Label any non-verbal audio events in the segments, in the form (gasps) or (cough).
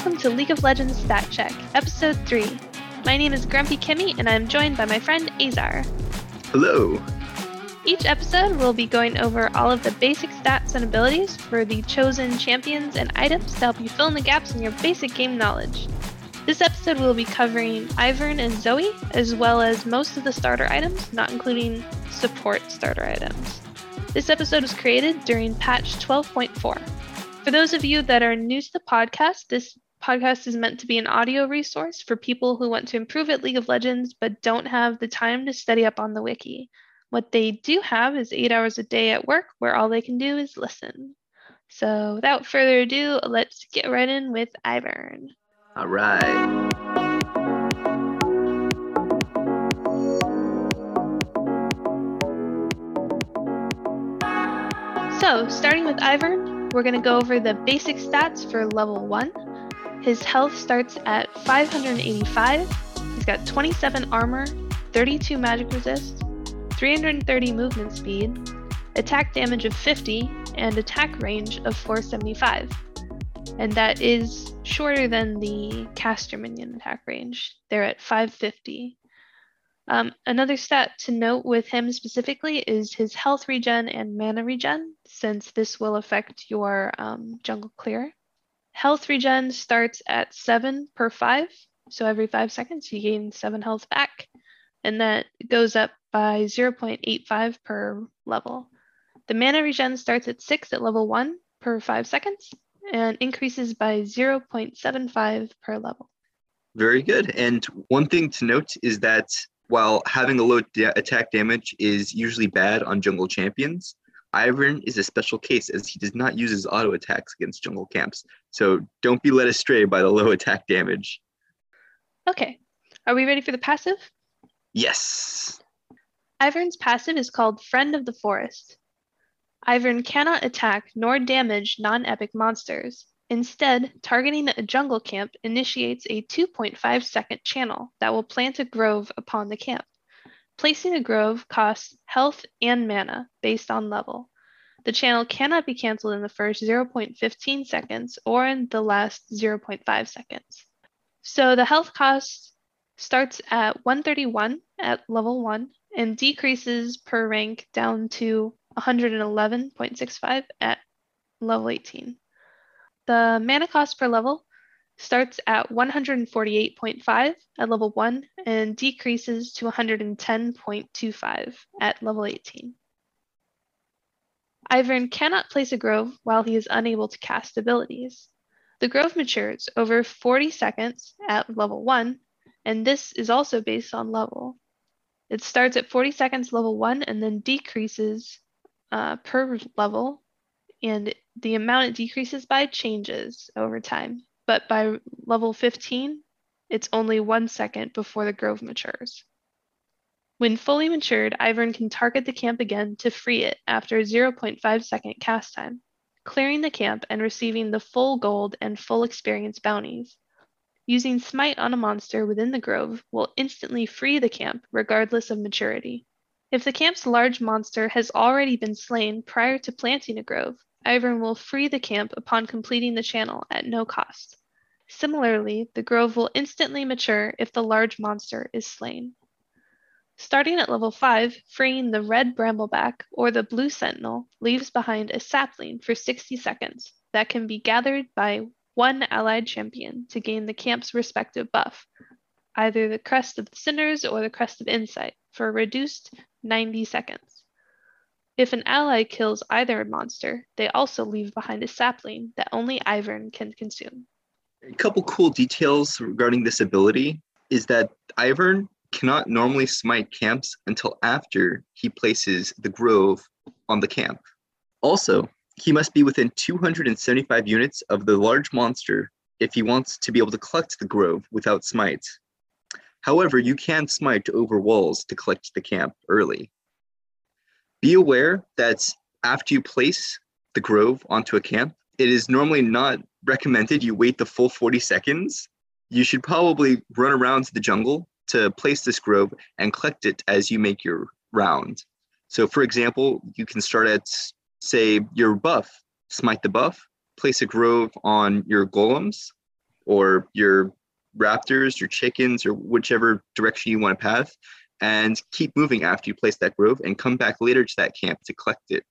welcome to League of Legends Stat Check, Episode 3. My name is Grumpy Kimmy, and I'm joined by my friend Azar. Hello. Each episode, we'll be going over all of the basic stats and abilities for the chosen champions and items to help you fill in the gaps in your basic game knowledge. This episode, we'll be covering Ivern and Zoe, as well as most of the starter items, not including support starter items. This episode was created during patch 12.4. For those of you that are new to the podcast, this podcast is meant to be an audio resource for people who want to improve at League of Legends but don't have the time to study up on the wiki. What they do have is eight hours a day at work where all they can do is listen. So without further ado, let's get right in with Ivern. All right. So, starting with Ivern, we're going to go over the basic stats for level 1. His health starts at 585. He's got 27 armor, 32 magic resist, 330 movement speed, attack damage of 50, and attack range of 475. And that is shorter than the caster minion attack range. They're at 550. Um, another stat to note with him specifically is his health regen and mana regen, since this will affect your um, jungle clear. Health regen starts at 7 per 5, so every 5 seconds you gain 7 health back, and that goes up by 0.85 per level. The mana regen starts at 6 at level 1 per 5 seconds, and increases by 0.75 per level. Very good. And one thing to note is that while having a low da- attack damage is usually bad on jungle champions, Ivern is a special case as he does not use his auto attacks against jungle camps. So don't be led astray by the low attack damage. Okay, are we ready for the passive? Yes. Ivern's passive is called Friend of the Forest. Ivern cannot attack nor damage non epic monsters. Instead, targeting a jungle camp initiates a 2.5 second channel that will plant a grove upon the camp. Placing a grove costs health and mana based on level. The channel cannot be canceled in the first 0.15 seconds or in the last 0.5 seconds. So the health cost starts at 131 at level 1 and decreases per rank down to 111.65 at level 18. The mana cost per level starts at 148.5 at level 1 and decreases to 110.25 at level 18. Ivern cannot place a grove while he is unable to cast abilities. The grove matures over 40 seconds at level 1, and this is also based on level. It starts at 40 seconds level 1 and then decreases uh, per level, and the amount it decreases by changes over time. But by level 15, it's only one second before the grove matures. When fully matured, Ivern can target the camp again to free it after a 0.5 second cast time, clearing the camp and receiving the full gold and full experience bounties. Using Smite on a monster within the grove will instantly free the camp regardless of maturity. If the camp's large monster has already been slain prior to planting a grove, Ivern will free the camp upon completing the channel at no cost. Similarly, the grove will instantly mature if the large monster is slain. Starting at level 5, freeing the red brambleback or the blue sentinel leaves behind a sapling for 60 seconds that can be gathered by one allied champion to gain the camp's respective buff, either the Crest of the Cinders or the Crest of Insight, for a reduced 90 seconds. If an ally kills either monster, they also leave behind a sapling that only Ivern can consume. A couple cool details regarding this ability is that Ivern cannot normally smite camps until after he places the grove on the camp. Also, he must be within 275 units of the large monster if he wants to be able to collect the grove without smite. However, you can smite over walls to collect the camp early. Be aware that after you place the grove onto a camp, it is normally not recommended you wait the full 40 seconds. You should probably run around to the jungle to place this grove and collect it as you make your round. So, for example, you can start at, say, your buff, smite the buff, place a grove on your golems, or your raptors, your chickens, or whichever direction you want to path, and keep moving after you place that grove and come back later to that camp to collect it.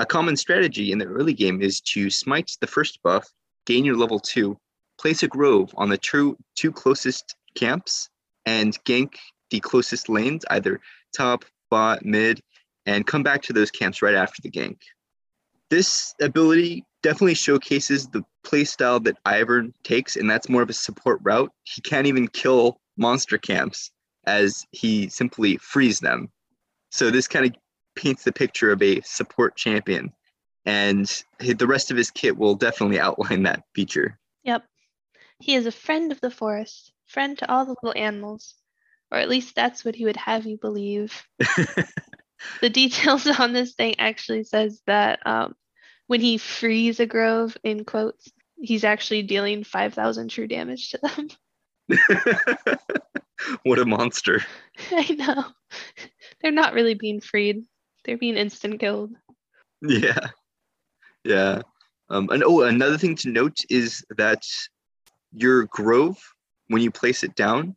A common strategy in the early game is to smite the first buff, gain your level two, place a grove on the two, two closest camps, and gank the closest lanes, either top, bot, mid, and come back to those camps right after the gank. This ability definitely showcases the playstyle that Ivern takes, and that's more of a support route. He can't even kill monster camps as he simply frees them. So this kind of paints the picture of a support champion, and the rest of his kit will definitely (laughs) outline that feature. Yep. He is a friend of the forest, friend to all the little animals, or at least that's what he would have you believe. (laughs) the details (laughs) on this thing actually says that um, when he frees a grove in quotes, he's actually dealing 5,000 true damage to them. what a monster. I know. They're not really being freed. They're being instant killed. Yeah. Yeah. Um, and oh, another thing to note is that your grove, when you place it down,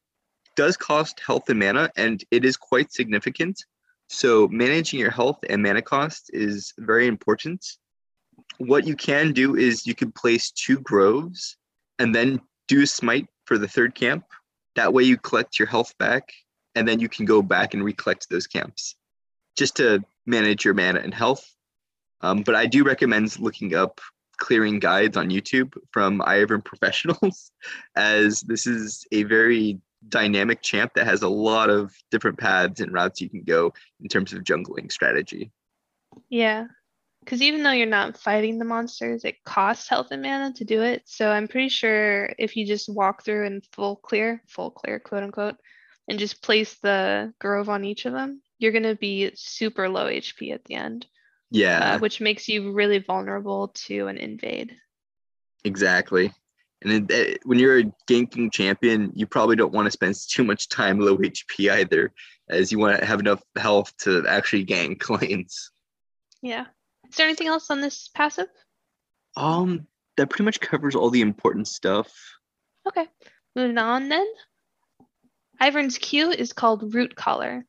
does cost health and mana, and it is quite significant. So managing your health and mana cost is very important. What you can do is you can place two groves and then do a smite for the third camp. That way you collect your health back, and then you can go back and recollect those camps, just to manage your mana and health. Um, but I do recommend looking up clearing guides on YouTube from Ivern professionals, (laughs) as this is a very dynamic champ that has a lot of different paths and routes you can go in terms of jungling strategy. Yeah. Because even though you're not fighting the monsters, it costs health and mana to do it. So I'm pretty sure if you just walk through and full clear, full clear, quote unquote, and just place the grove on each of them, you're going to be super low HP at the end. Yeah. Uh, which makes you really vulnerable to an invade. Exactly. And it, it, when you're a ganking champion, you probably don't want to spend (laughs) too much time low HP either, as you want to have enough health to actually gank lanes. (laughs) Yeah. Is there anything else on this passive? Um, that pretty much covers all the important stuff. Okay. Moving on then. Ivern's Q is called Rootcaller.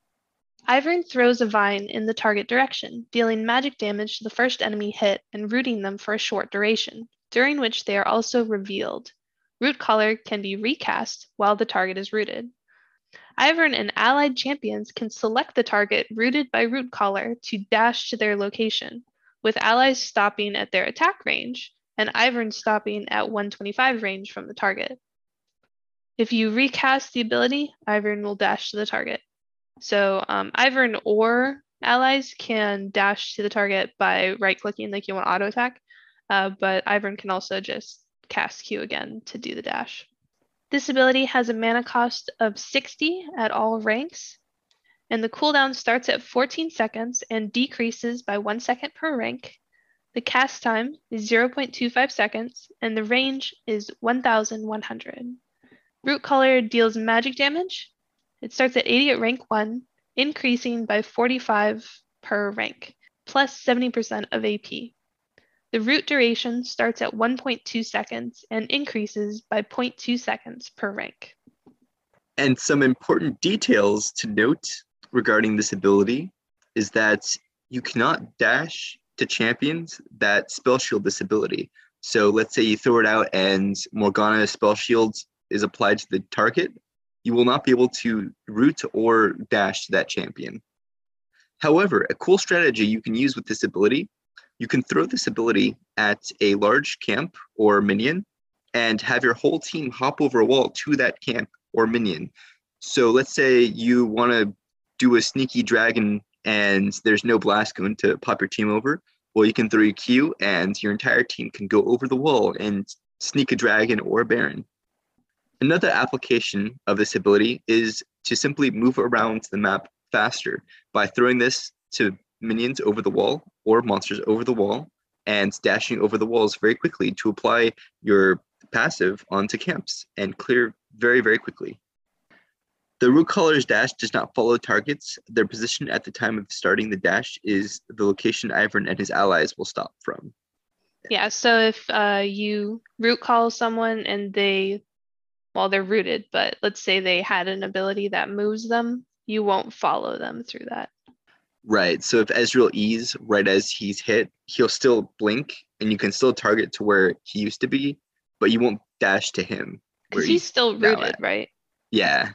Ivern throws a vine in the target direction, dealing magic damage to the first enemy hit and rooting them for a short duration, during which they are also revealed. Rootcaller can be recast while the target is rooted. Ivern and allied champions can select the target rooted by Rootcaller to dash to their location, with allies stopping at their attack range and Ivern stopping at 125 range from the target. If you recast the ability, Ivern will dash to the target. So um, Ivern or allies can dash to the target by right clicking like you want auto attack, uh, but Ivern can also just cast Q again to do the dash. This ability has a mana cost of 60 at all ranks, and the cooldown starts at 14 seconds and decreases by 1 second per rank. The cast time is 0.25 seconds, and the range is 1100. Rootcaller deals magic damage it starts at 80 at rank 1, increasing by 45 per rank, plus 70% of AP. The root duration starts at 1.2 seconds and increases by 0.2 seconds per rank. And some important details to note regarding this ability is that you cannot dash to champions that spell shield this ability. So let's say you throw it out and Morgana spell shield is applied to the target, you will not be able to root or dash to that champion. However, a cool strategy you can use with this ability, you can throw this ability at a large camp or minion and have your whole team hop over a wall to that camp or minion. So let's say you want to do a sneaky dragon and there's no blast going to pop your team over. Well, you can throw your Q and your entire team can go over the wall and sneak a dragon or a baron. Another application of this ability is to simply move around the map faster by throwing this to minions over the wall or monsters over the wall and dashing over the walls very quickly to apply your passive onto camps and clear very, very quickly. The Rootcaller's dash does not follow targets. Their position at the time of starting the dash is the location Ivern and his allies will stop from. Yeah, so if uh, you root call someone and they, well, they're rooted, but let's say they had an ability that moves them, you won't follow them through that. Right. So if Ezreal E's right as he's hit, he'll still blink and you can still target to where he used to be, but you won't dash to him. Because he's still rooted, right? Yeah.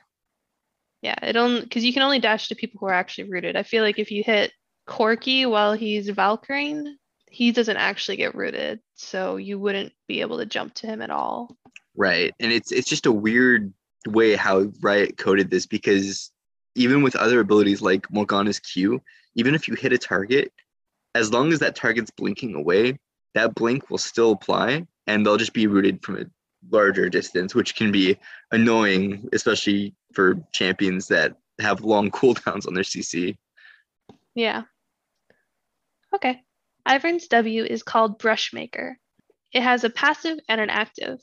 Yeah, it only because you can only dash to people who are actually rooted. I feel like if you hit Corki while he's Valkyrie, he doesn't actually get rooted, so you wouldn't be able to jump to him at all. Right. And it's it's just a weird way how Riot coded this because even with other abilities like Morgana's Q, even if you hit a target, as long as that target's blinking away, that blink will still apply and they'll just be rooted from a larger distance, which can be annoying, especially for champions that have long (laughs) cooldowns on their CC. Yeah. Okay. Ivern's W is called Brushmaker. It has a passive and an active.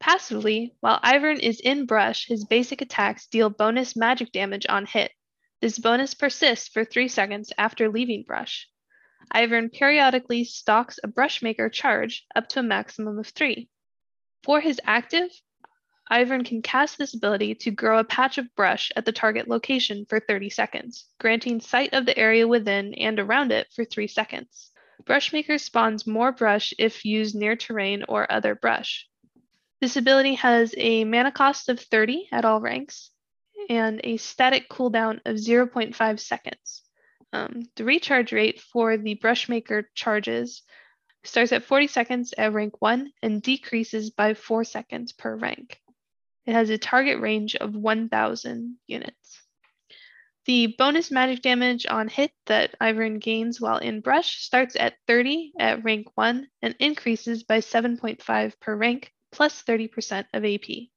Passively, while Ivern is in brush, his basic attacks deal bonus magic damage on hit. This bonus persists for 3 seconds after leaving brush. Ivern periodically stocks a Brushmaker charge up to a maximum of 3. For his active, Ivern can cast this ability to grow a patch of brush at the target location for 30 seconds, granting sight of the area within and around it for 3 seconds. Brushmaker spawns more brush if used near terrain or other brush. This ability has a mana cost of 30 at all ranks and a static cooldown of 0.5 seconds. Um, the recharge rate for the Brushmaker charges starts at 40 seconds at rank 1 and decreases by 4 seconds per rank. It has a target range of 1,000 units. The bonus magic damage on hit that Ivern gains while in brush starts at 30 at rank 1 and increases by 7.5 per rank, plus 30% of AP.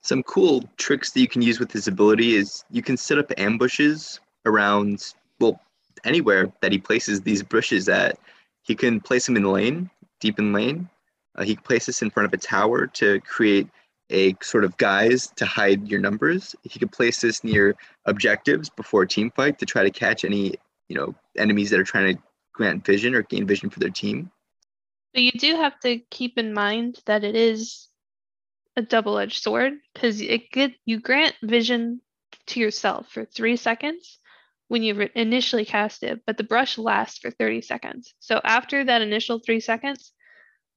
Some cool tricks that you can use with this ability is you can set up ambushes around, well, anywhere that he places these bushes at. He can place them in lane, deep in lane. Uh, he can place this in front of a tower to create a sort of guise to hide your numbers. He could place this near objectives before a team fight to try to catch any, you know, enemies that are trying to grant vision or gain vision for their team. But you do have to keep in mind that it is a double-edged sword because it get you grant vision to yourself for three seconds when you re- initially cast it, but the brush lasts for 30 seconds. So after that initial three seconds,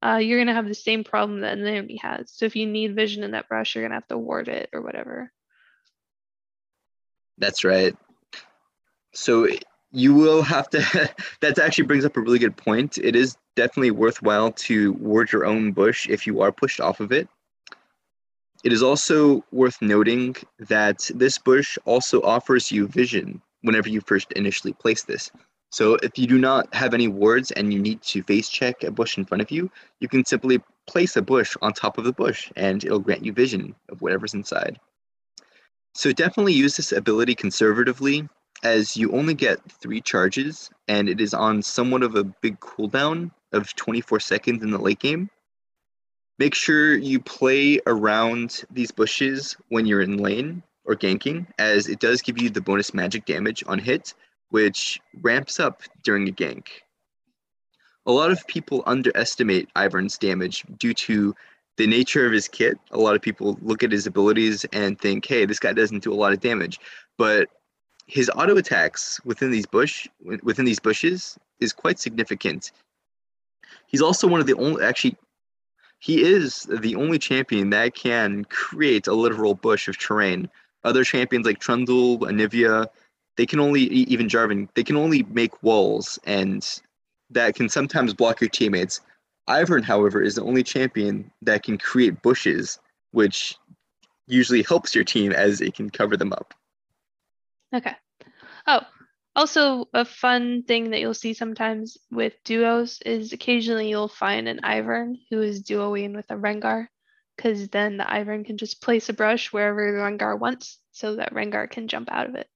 uh, you're gonna have the same problem that an enemy has. So if you need vision in that brush, you're gonna have to ward it or whatever. That's right. So you will have to. (laughs) that actually brings up a really good point. It is definitely worthwhile to ward your own bush if you are pushed off of it. It is also worth noting that this bush also offers you vision whenever you first initially place this. So if you do not have any wards and you need to face check a bush in front of you, you can simply place a bush on top of the bush and it'll grant you vision of whatever's inside. So definitely use this ability conservatively as you only get three charges and it is on somewhat of a big cooldown of 24 seconds in the late game. Make sure you play around these bushes when you're in lane or ganking, as it does give you the bonus magic damage on hit, which ramps up during a gank. A lot of people underestimate Ivern's damage due to the nature of his kit. A lot of people look at his abilities and think, hey, this guy doesn't do a lot of damage. But his auto attacks within these bush within these bushes is quite significant. He's also one of the only actually he is the only champion that can create a literal bush of terrain. Other champions like Trundle, Anivia, they can only even Jarvan, they can only make walls and that can sometimes block your teammates. Ivern, however, is the only champion that can create bushes, which usually helps your team as it can cover them up. Okay. Oh, also a fun thing that you'll see sometimes with duos is occasionally you'll find an Ivern who is duoing with a Rengar, because then the Ivern can just place a brush wherever the Rengar wants, so that Rengar can jump out of it.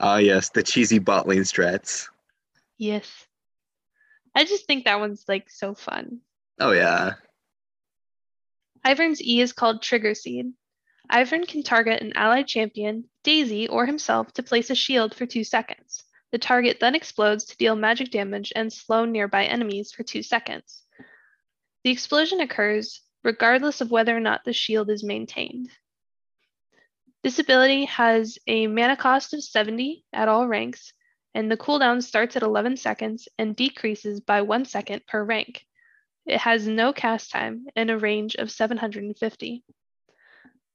Ah, yes, the cheesy bot lane strats. Yes. I just think that one's like so fun. Oh yeah, Ivern's E is called Trigger Seed. Ivern can target an allied champion, Daisy, or himself to place a shield for two seconds. The target then explodes to deal magic damage and slow nearby enemies for two seconds. The explosion occurs regardless of whether or not the shield is maintained. This ability has a mana cost of 70 at all ranks, and the cooldown starts at 11 seconds and decreases by one second per rank. It has no cast time and a range of 750.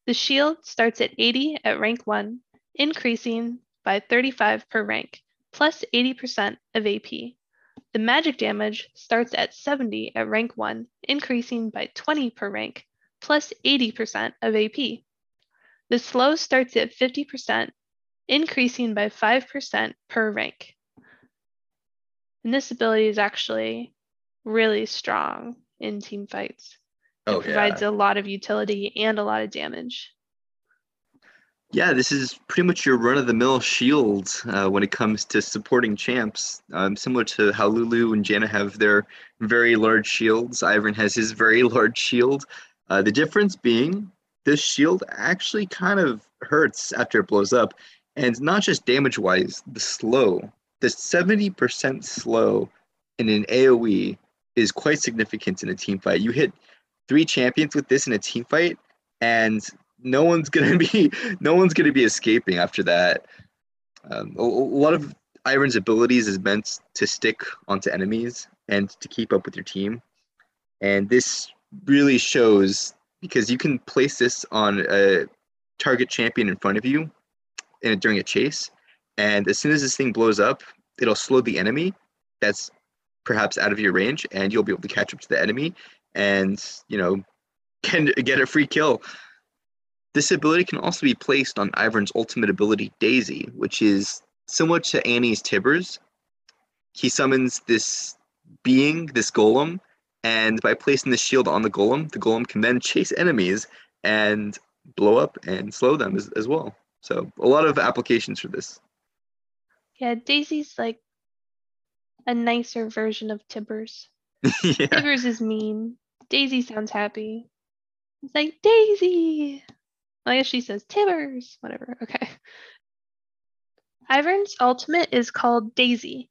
The shield starts at 80 at rank 1, increasing by 35 per rank, plus 80% of AP. The magic damage starts at 70 at rank 1, increasing by 20 per rank, plus 80% of AP. The slow starts at 50%, increasing by 5% per rank. And this ability is actually really strong in team fights. It Oh provides yeah. a lot of utility and a lot of damage. Yeah, this is pretty much your run-of-the-mill shield uh, when it comes to supporting champs. Um, similar to how Lulu and Janna have their very large shields, Ivern has his very (laughs) large shield. Uh, the difference being this shield actually kind of hurts after it blows up, and not just damage-wise, the slow. The 70% slow in an AoE is quite significant in a team fight. You hit three champions with this in a team fight, and no one's (laughs) gonna be no one's gonna be escaping after that. Um, a, a lot of Ivern's abilities is meant to stick onto enemies and to keep up with your team, and this really shows because you can place this on a target champion in front of you in, during a chase, and as soon as this thing blows up, it'll slow the enemy that's perhaps out of your range, and you'll be able to catch up to the enemy, and you know can get a free kill. This ability can also be placed on Ivern's ultimate ability, Daisy, which is similar to Annie's Tibbers. He summons this being, this golem, and by placing the shield on the golem, the golem can then chase enemies and blow up and slow them as, as well. So, a lot of applications for this. Yeah, Daisy's like a nicer version of Tibbers. (laughs) yeah. Tibbers is mean. Daisy sounds happy. It's like Daisy. I guess she says Tibbers, whatever. Okay. Ivern's ultimate is called Daisy.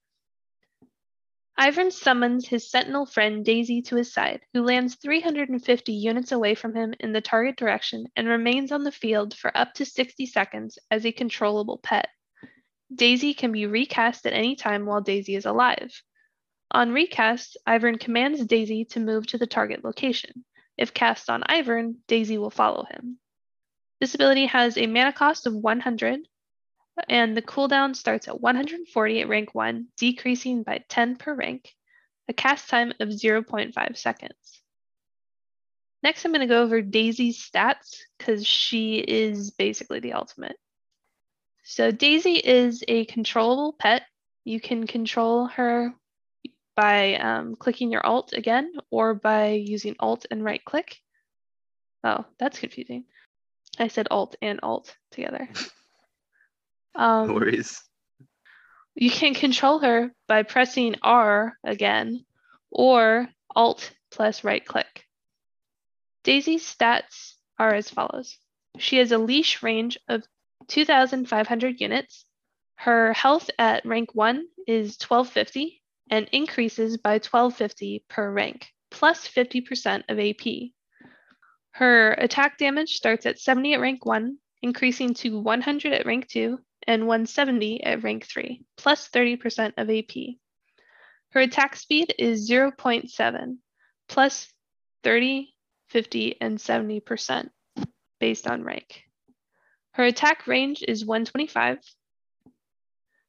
Ivern summons his sentinel friend Daisy to his side, who lands 350 units away from him in the target direction and remains on the field for up to 60 seconds as a controllable pet. Daisy can be recast at any time while Daisy is alive. On recast, Ivern commands Daisy to move to the target location. If cast on Ivern, Daisy will follow him. This ability has a mana cost of 100, and the cooldown starts at 140 at rank 1, decreasing by 10 per rank, a cast time of 0.5 seconds. Next, I'm going to go over Daisy's stats because she is basically the ultimate. So, Daisy is a controllable pet. You can control her by um, clicking your Alt again or by using Alt and right click. Oh, that's confusing. I said Alt and Alt together. (laughs) Um, No worries. you can control her by pressing R again or Alt plus right click. Daisy's stats are as follows. She has a leash range of 2,500 units. Her health at rank 1 is 1250 and increases by 1250 per rank, plus 50% of AP. Her attack damage starts at 70 at rank 1, increasing to 100 at rank 2, and 170 at rank 3, plus 30% of AP. Her attack speed is 0.7, plus 30, 50, and 70% based on rank. Her attack range is 125.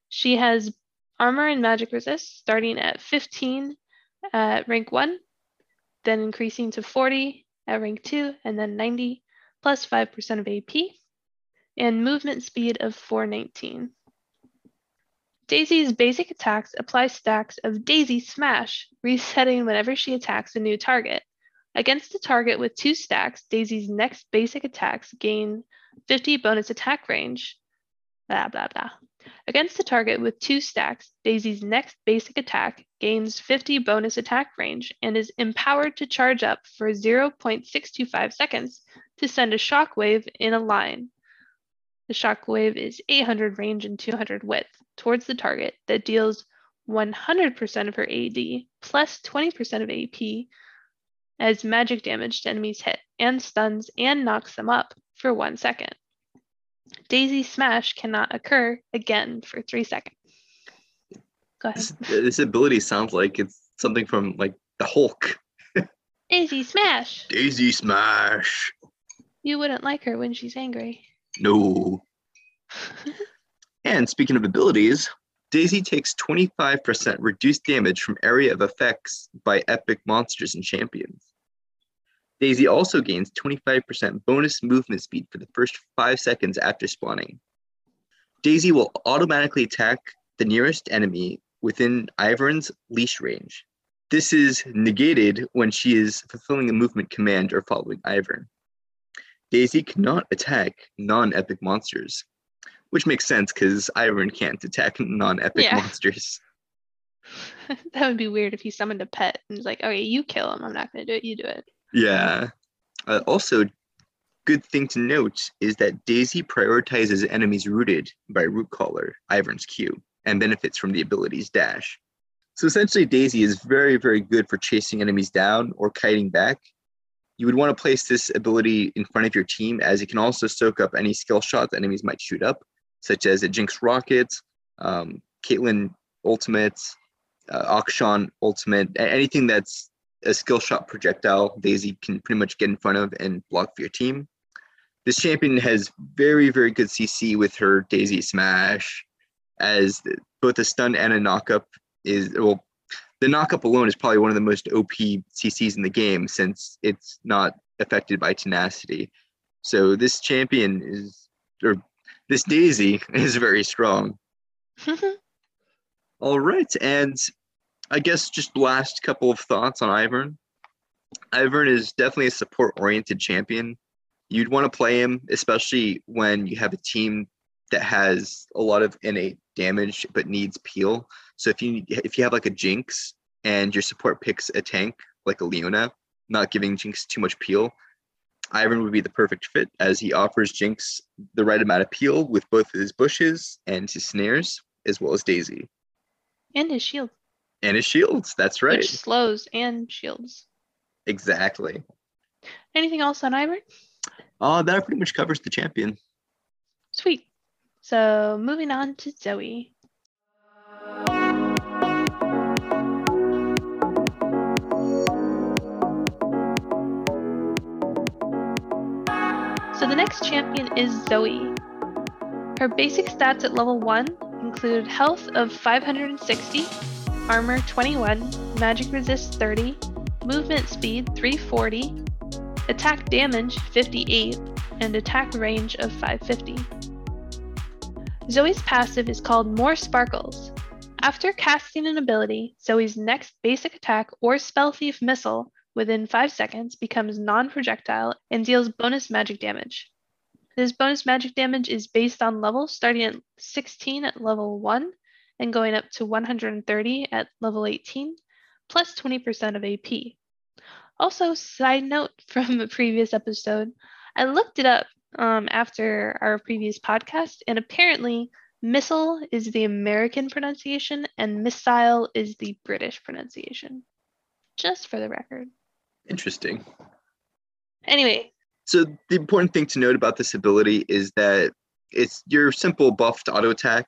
She has armor and magic resist starting at 15 at rank 1, then increasing to 40 at rank 2, and then 90 plus 5% of AP, and movement speed of 419. Daisy's basic attacks apply stacks of Daisy Smash, resetting whenever she attacks a new target. Against a target with two stacks, Daisy's next basic attacks gain 50 bonus attack range. Blah, blah, blah. Against a target with two stacks, Daisy's next basic attack gains 50 bonus attack range and is empowered to charge up for 0.625 seconds to send a shockwave in a line. The shockwave is 800 range and 200 width towards the target that deals 100% of her AD plus 20% of AP as magic damage to enemies hit and stuns and knocks them up for one second. Daisy Smash cannot occur again for three seconds. Go ahead. This, this ability sounds like it's something from like the Hulk. (laughs) Daisy Smash! Daisy Smash. You wouldn't like her when she's angry. No. (laughs) And speaking of abilities, Daisy takes 25% reduced damage from area of effects by epic monsters and champions. Daisy also gains 25% bonus movement speed for the first 5 seconds after spawning. Daisy will automatically attack the nearest enemy within Ivern's leash range. This is negated when she is fulfilling a movement command or following Ivern. Daisy cannot attack non epic monsters, which makes sense because Ivern can't attack non epic Yeah. monsters. (laughs) that would be weird if he summoned a pet and was like, okay, you kill him. I'm not going to do it. You do it. Yeah. Uh, also, good thing to note is that Daisy prioritizes enemies rooted by Root Caller, Ivern's Q, and benefits from the ability's dash. So essentially, Daisy is very, very good for chasing enemies down or kiting back. You would want to place this ability in front of your team as it can also soak up any skill shot that enemies might shoot up, such as a Jinx Rocket, um, Caitlyn Ultimate, uh, Akshan Ultimate, anything that's a skill shot projectile Daisy can pretty much get in front of and block for your team. This champion has very, very good CC with her Daisy Smash, as both a stun and a knockup is well. The knockup alone is probably one of the most OP CCs in the game since it's not affected by tenacity. So this champion is, or this Daisy (laughs) is very strong. (laughs) All right, and I guess just last couple of thoughts on Ivern. Ivern is definitely a support-oriented champion. You'd want to play him, especially when you have a team that has a lot of innate damage but needs peel. So if you if you have like a Jinx and your support picks a tank like a Leona, not giving Jinx too much peel, Ivern would be the perfect fit as he offers Jinx the right amount of peel with both his bushes and his snares, as well as Daisy and his shield, and his shields. That's right. which slows and shields. Exactly. Anything else on Ivern? Uh, that pretty much covers the champion. Sweet. So moving on to Zoe. So the next champion is Zoe. Her basic stats at level 1 include health of 560, armor 21, magic resist 30, movement speed 340, attack damage 58, and attack range of 550. Zoe's passive is called More Sparkles. After casting an ability, Zoe's next basic attack or Spell Thief missile within 5 seconds becomes non projectile and deals bonus magic damage. This bonus magic damage is based on level, starting at 16 at level 1 and going up to 130 at level 18, plus 20% of AP. Also, side note (laughs) from a previous episode, I looked it up um, after our previous podcast, and apparently, missile is the American pronunciation and missile is the British pronunciation. Just for the record. Interesting. Anyway, So the important thing to note about this ability is that it's your simple buffed auto attack.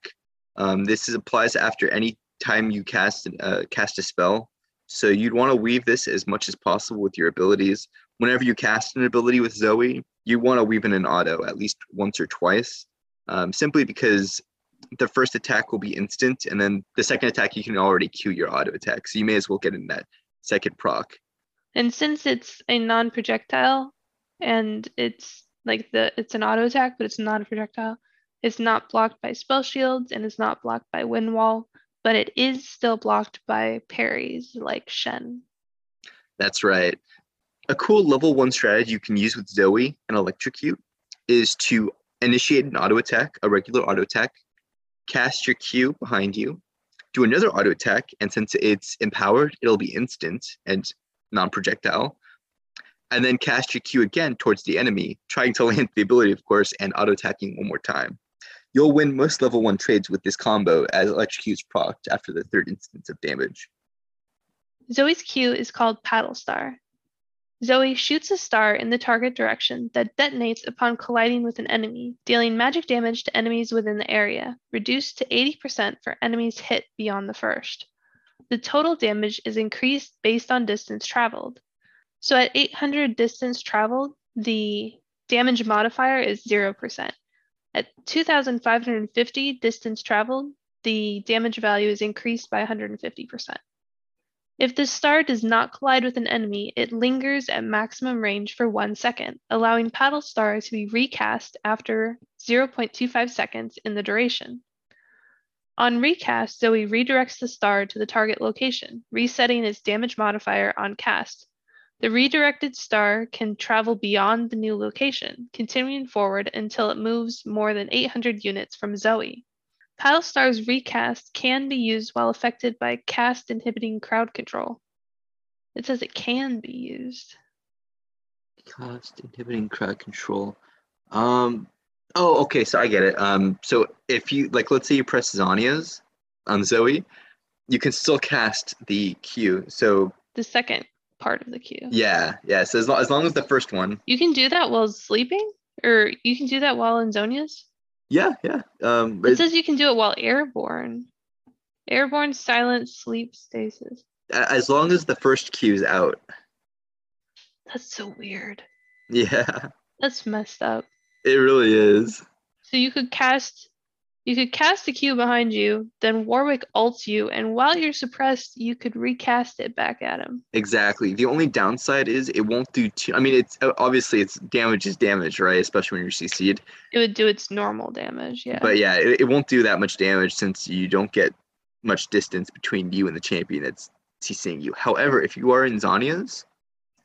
Um, this is, applies after any time you cast uh, cast a spell. So you'd want to weave this as much as possible with your abilities. Whenever you cast an ability with Zoe, you want to weave in an auto at least once or twice, um, simply because the first attack will be instant, and then the second attack you can already queue your auto attack. So you may as well get in that second proc. and since it's a non-projectile and it's like the it's an auto attack, but it's not a projectile, it's not blocked by spell shields and it's not blocked by wind wall, but it is still blocked by parries like Shen. That's right. A cool level one strategy you can use with Zoe and Electrocute is to initiate an auto attack, a regular auto attack, cast your Q behind you, do another auto attack, and since it's empowered, it'll be instant and non projectile. and then cast your Q again towards the enemy, trying to (laughs) land the ability, of course, and auto attacking one more time. You'll win most level one trades with this combo as electrocutes procced after the third instance of damage. Zoe's Q is called Paddle Star. Zoe shoots a star in the target direction that detonates upon colliding with an enemy, dealing magic damage to enemies within the area, reduced to 80% for enemies hit beyond the first. The total damage is increased based on distance traveled. So at 800 distance traveled, the damage modifier is 0%. At 2,550 distance traveled, the damage value is increased by 150%. If the star does not collide with an enemy, it lingers at maximum range for one second, allowing Paddle Star to be recast after 0.25 seconds in the duration. On recast, Zoe redirects the star to the target location, resetting its damage modifier on cast. The redirected star can travel beyond the new location, continuing forward until it moves more than 800 units from Zoe. Paddlestar's recast can be used while affected by cast inhibiting crowd control. It says it can be used. Cast inhibiting crowd control. Um. Oh, okay. So I get it. Um. So if you like, let's say you press Zhonya's on Zoe, you can still cast the Q. So The second part of the Q. yeah, yeah. So as long as, long as the first one. You can do that while sleeping, or you can do that while in Zhonya's. Yeah, yeah. Um. It But says you can do it while airborne. Airborne, silent, sleep, stasis. as long as the first is out. That's so weird. Yeah, That's messed up. it really is. So you could cast you could cast a Q behind you, then Warwick ults you, and while you're suppressed, you could recast it back at him. Exactly. The only downside is it won't do too. I mean, it's obviously it's damage is damage, right? Especially when you're CC'd. It would do its normal damage, yeah. But yeah, it, it won't do that much damage since you don't get much distance between you and the champion that's CCing you. However, if you are in Zhonya's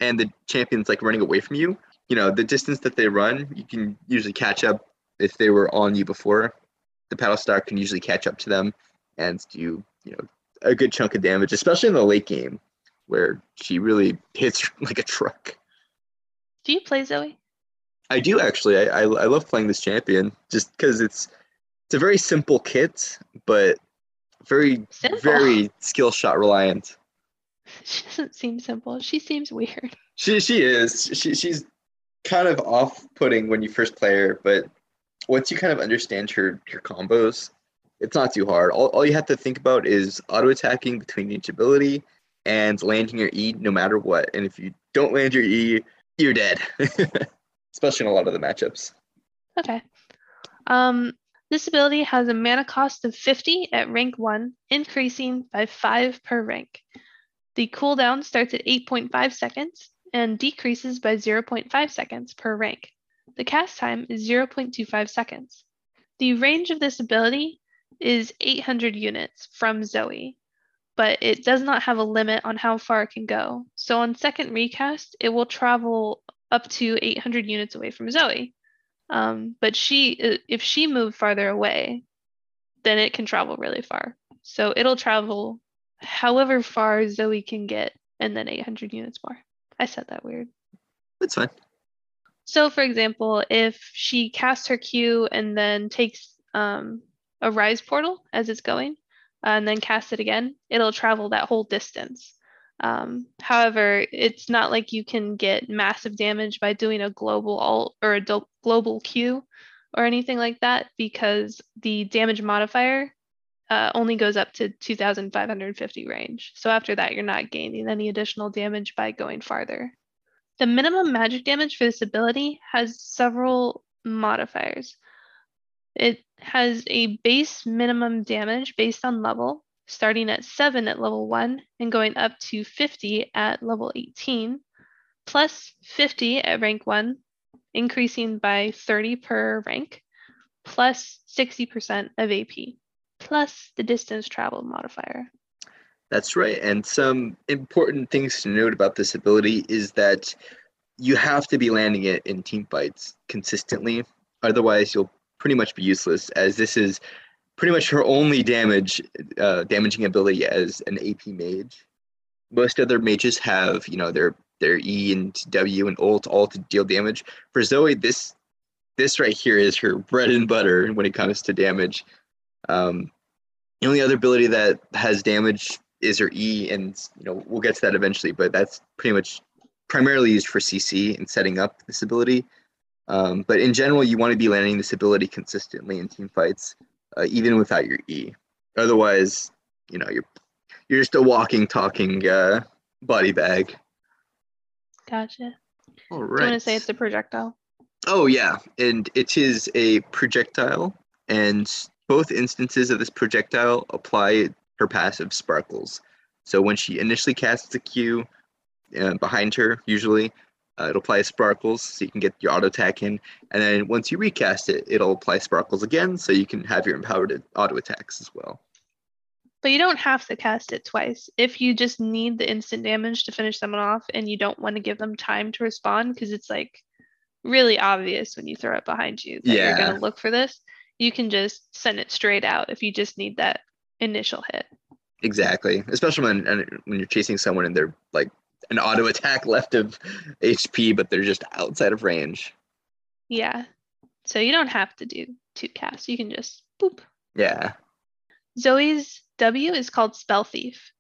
and the champion's like running away from you, you know, the distance that they run, you can usually catch up if they were on you before. The paddle star can usually catch up to them and do, you know, a good chunk of damage, especially in the late game where she really hits (laughs) like a truck. do you play Zoe? I do actually. I, I, I love playing this champion just because it's it's a very simple kit, but very Simple. very skill shot reliant. (laughs) She doesn't seem simple. She seems weird. She she is. She she's kind of off putting when you first play her, but once you kind of understand your her combos, it's not too hard. All, all you have to think about is auto attacking between each ability and landing your E no matter what. And if you don't land your E, you're dead. (laughs) Especially in a lot of the matchups. Okay. Um, this ability has a mana cost of 50 at rank 1, increasing by 5 per rank. The cooldown starts at 8.5 seconds and decreases by 0.5 seconds per rank. The cast time is 0.25 seconds. The range of this ability is 800 units from Zoe, but it does not have a limit on how far it can go. So on second recast, it will travel up to 800 units away from Zoe. Um, but she, if she moved farther away, then it can travel really far. So it'll travel however far Zoe can get, and then 800 units more. I said that weird. That's fine. So, for example, if she casts her Q and then takes um, a rise portal as it's going, and then casts it again, it'll travel that whole distance. Um, however, it's not like you can get massive damage by doing a global alt or a global Q or anything like that because the damage modifier uh, only goes up to 2,550 range. So after that, you're not gaining any additional damage by going farther. The minimum magic damage for this ability has several modifiers. It has a base minimum damage based on level, starting at 7 at level 1 and going up to 50 at level 18, plus 50 at rank 1, increasing by 30 per rank, plus 60% of AP, plus the distance traveled modifier. That's right. And some important things to note about this ability is that you have to be landing it in team fights consistently. Otherwise, you'll pretty much be useless, as this is pretty much her only damage, uh, damaging ability as an AP mage. Most other mages have, you know, their their E and W and ult all to deal damage. For Zoe, this this right here is her bread and butter when it comes to damage. Um, the only other ability that has damage is her E, and you know we'll get to that eventually. But that's pretty much primarily used for CC and setting up this ability. Um, but in general, you want to be landing this ability consistently in team fights, uh, even without your E. Otherwise, you know you're you're just a walking, talking uh, body bag. Gotcha. All Do right. you want to say it's a projectile? Oh yeah, and it is a projectile, and both instances of this projectile apply her passive sparkles. So when she initially casts a Q uh, behind her, usually uh, it'll apply sparkles, so you can get your auto attack in, and then once you recast it, it'll apply sparkles again, so you can have your empowered auto attacks as well. But you don't have to cast it twice. If you just need the instant damage to finish someone off and you don't want to give them time to respond because it's like really obvious when you throw it behind you that you're going to look for this, you can just send it straight out if you just need that initial hit. Exactly, especially when when you're chasing someone and they're like an auto attack left of HP, but they're just outside of range. Yeah. So you don't have to do two casts. You can just boop. Yeah. Zoe's W is called Spell Thief,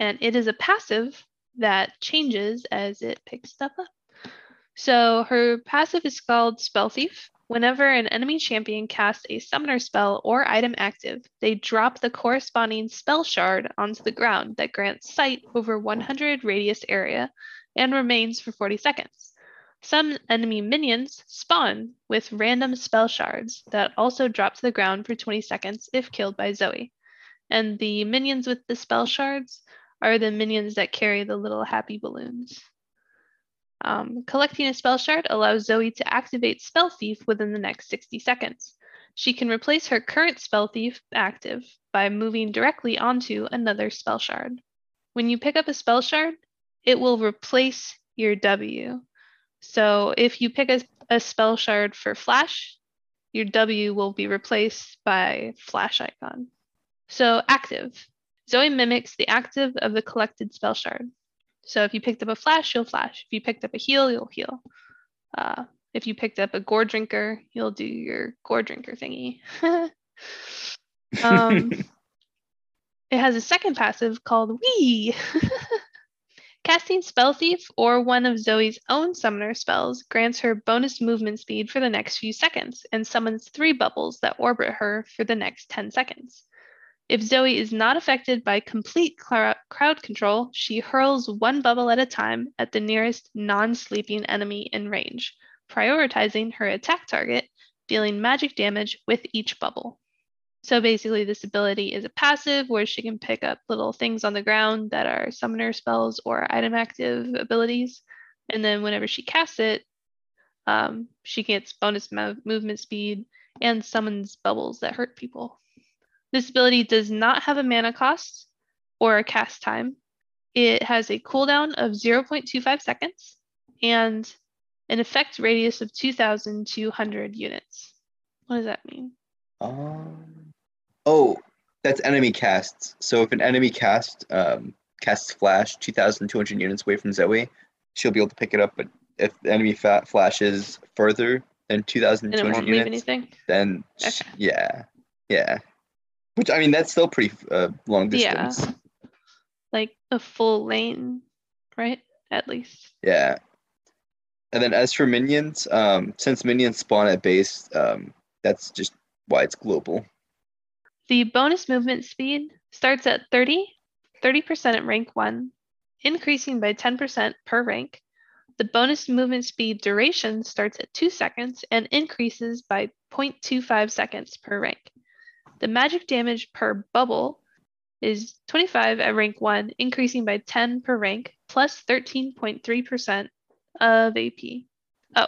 and it is a passive that changes as it picks stuff up. So her passive is called Spell Thief. Whenever an enemy champion casts a summoner spell or item active, they drop the corresponding spell shard onto the ground that grants sight over 100 radius area and remains for 40 seconds. Some enemy minions spawn with random spell shards that also drop to the ground for 20 seconds if killed by Zoe. And the minions with the spell shards are the minions that carry the little happy balloons. Um, collecting a spell shard allows Zoe to activate Spell Thief within the next 60 seconds. She can replace her current Spell Thief active by moving directly onto another spell shard. When you pick up a spell shard, it will replace your W. So if you pick a, a spell shard for Flash, your W will be replaced by Flash icon. So active. Zoe mimics the active of the collected spell shard. So if you picked up a flash, you'll flash. If you picked up a heal, you'll heal. Uh, if you picked up a Goredrinker, you'll do your Goredrinker thingy. (laughs) um, (laughs) it has a second passive called Wee. (laughs) Casting Spell Thief or one of Zoe's own summoner spells grants her bonus movement speed for the next few seconds and summons three bubbles that orbit her for the next 10 seconds. If Zoe is not affected by complete crowd control, she hurls one bubble at a time at the nearest non sleeping enemy in range, prioritizing her attack target, dealing magic damage with each bubble. So basically, this ability is a passive where she can pick up little things on the ground that are summoner spells or item active abilities. And then whenever she casts it, um, she gets bonus mo- movement speed and summons bubbles that hurt people. This ability does not have a mana cost or a cast time. It has a cooldown of 0.25 seconds and an effect radius of 2,200 units. What does that mean? Um, oh, that's enemy casts. So if an enemy cast um, casts flash 2,200 units away from Zoe, she'll be able to pick it up. But if the enemy fa- flashes further than 2,200 won't leave units, then Okay. yeah, yeah. Which I mean, that's still pretty uh, long Yeah. distance. Like a full lane, right? At least. Yeah. And then as for minions, um, since minions spawn at base, um, that's just why it's global. The bonus movement speed starts at 30, 30% at rank 1, increasing by 10% per rank. The bonus movement speed duration starts at 2 seconds and increases by 0.25 seconds per rank. The magic damage per bubble is 25 at rank 1, increasing by 10 per rank, plus 13.3% of AP. Oh,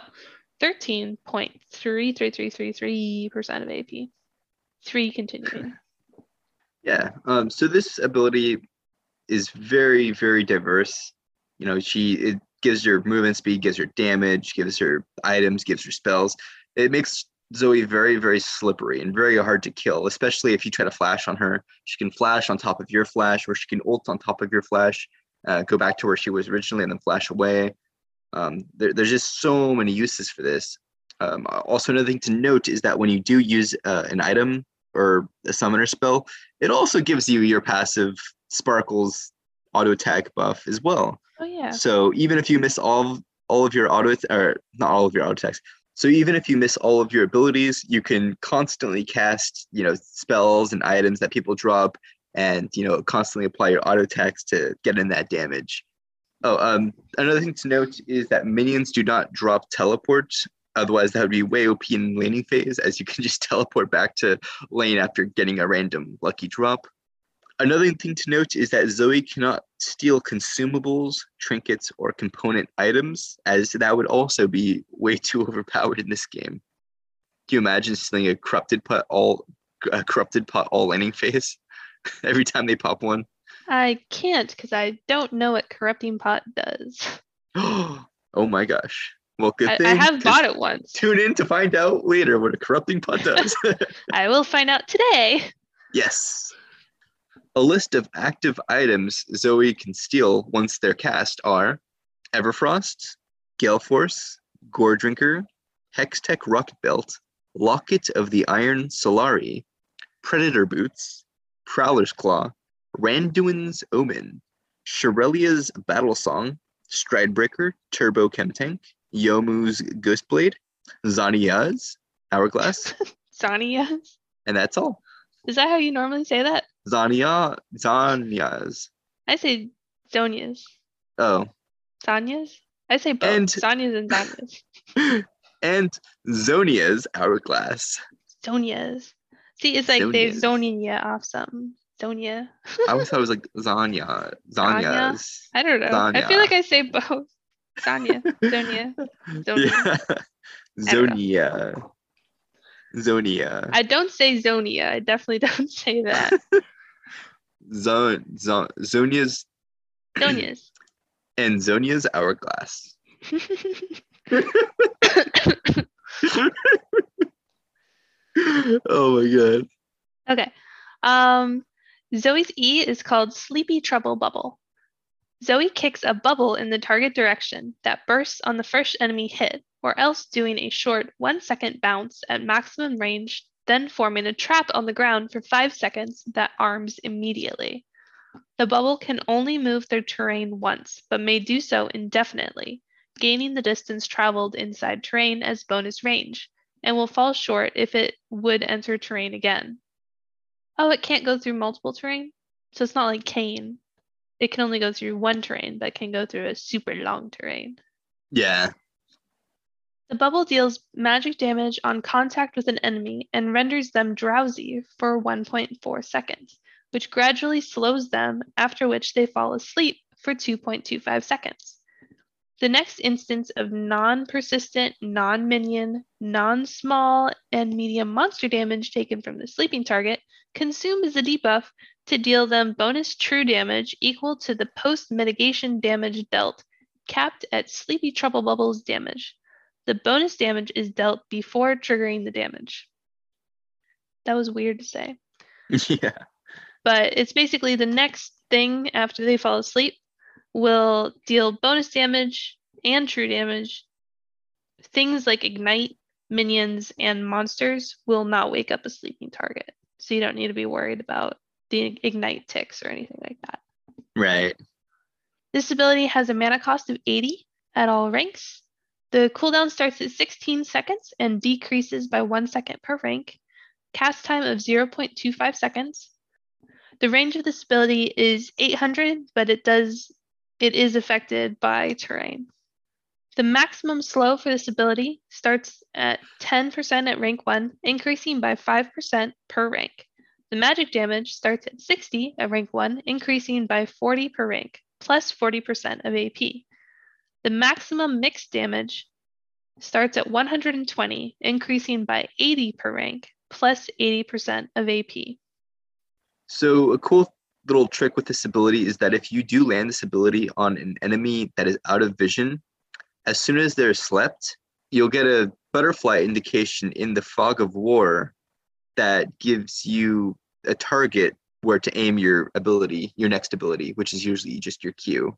13.33333% of AP. 3 continuing. (clears throat) Yeah. Um, so this ability is very, very diverse. You know, she it gives her movement speed, gives her damage, gives her items, gives her spells. It makes Zoe very, very slippery and very hard to kill, especially if you try to flash on her. She can flash on top of your flash, or she can ult on top of your flash, uh, go back to where she was originally, and then flash away. Um, there, there's just so many uses for this. Um, also, another thing to note is that when you do use uh, an item or a summoner spell, it also gives you your passive sparkles auto attack buff as well. Oh yeah. So even if you miss all of, all of your auto or not all of your auto attacks, so even if you miss all of your abilities, you can constantly cast you know spells and items that people drop, and you know constantly apply your auto attacks to get in that damage. Oh, um, another thing to note is that minions do not drop teleport. Otherwise, that would be way OP in laning phase, as you can (laughs) just teleport back to lane after getting a random lucky drop. Another thing to note is that Zoe cannot steal consumables, trinkets, or component items, as that would also be way too (laughs) overpowered in this game. Can you imagine stealing a corrupted pot all a corrupted pot all laning phase (laughs) every time they pop one? I can't because I don't know what corrupting pot does. (gasps) oh my gosh. Well, good I, thing. I have (laughs) bought it once. Tune in to find out later what a corrupting pot does. I will find out today. yes. A list of active items Zoe can steal once they're cast are Everfrost, Gale Force, Goredrinker, Hextech Rocket Belt, Locket of the Iron Solari, Predator Boots, Prowler's Claw, Randuin's Omen, Shurelya's Battle Song, Stridebreaker, Turbo Chemtank, Youmuu's Ghostblade, Zania's Hourglass, (laughs) Zania. and that's all. Is that how you normally say that? Zania, Zania's. I say Zonias. Oh, Zanias? I say both. And- Zanias and Zanias. (laughs) and Zonia's Hourglass. Zonias. See, it's like they're Zonias. zoning you off something. Zonia. I always thought it was like Zanya, Zanya? Zanya's. I don't know. I feel like I say both. Zanya. Zonia. Zonia. (laughs) Yeah. Zonia. Zonia. I don't say Zonia. I definitely (laughs) don't say that. Zon, Zon, Zonia's Zonias. (clears throat) and Zonia's Hourglass. (laughs) oh my god. okay. Um, Zoe's E is called Sleepy Trouble Bubble. Zoe kicks a bubble in the target direction that bursts on the first enemy hit, or else doing a short one second bounce at maximum range, then forming a trap on the ground for five seconds that arms immediately. The bubble can only move through terrain once, but may do so indefinitely, gaining the distance traveled inside terrain as bonus range, and will fall short if it would enter terrain again. Oh, it can't go through multiple terrain? So it's not like Kayn. It can only go through one terrain, but can go through a super long terrain. Yeah. The bubble deals magic damage on contact with an enemy and renders them drowsy for 1.4 seconds, which gradually slows them, after which they fall asleep for 2.25 seconds. The next instance of non persistent, non minion, non small, and medium monster damage taken from the sleeping target consumes the debuff to deal them bonus true damage equal to the post mitigation damage dealt, capped at Sleepy Trouble Bubbles damage. The bonus damage is dealt before triggering the damage. That was weird to say, (laughs) Yeah. but it's basically the next thing after they fall asleep will deal bonus damage and true damage. Things like ignite, minions, and monsters will not wake up a sleeping target. So you don't need to be worried about the ignite ticks or anything like that. Right. This ability has a mana cost of 80 at all ranks. The cooldown starts at 16 seconds and decreases by one second per rank. Cast time of 0.25 seconds. The range of this ability is 800, but it does it is affected by terrain. The maximum slow for this ability starts at 10% at rank 1, increasing by 5% per rank. The magic damage starts at 60 at rank 1, increasing by 40 per rank, plus 40% of AP. The maximum mixed damage starts at 120, increasing by 80 per rank, plus 80% of AP. So a cool little trick with this ability is that if you do land this ability on an enemy that is out of vision, as soon as they're slept, you'll get a butterfly indication in the fog of war that gives you a target where to aim your ability, your next ability, which is usually just your Q.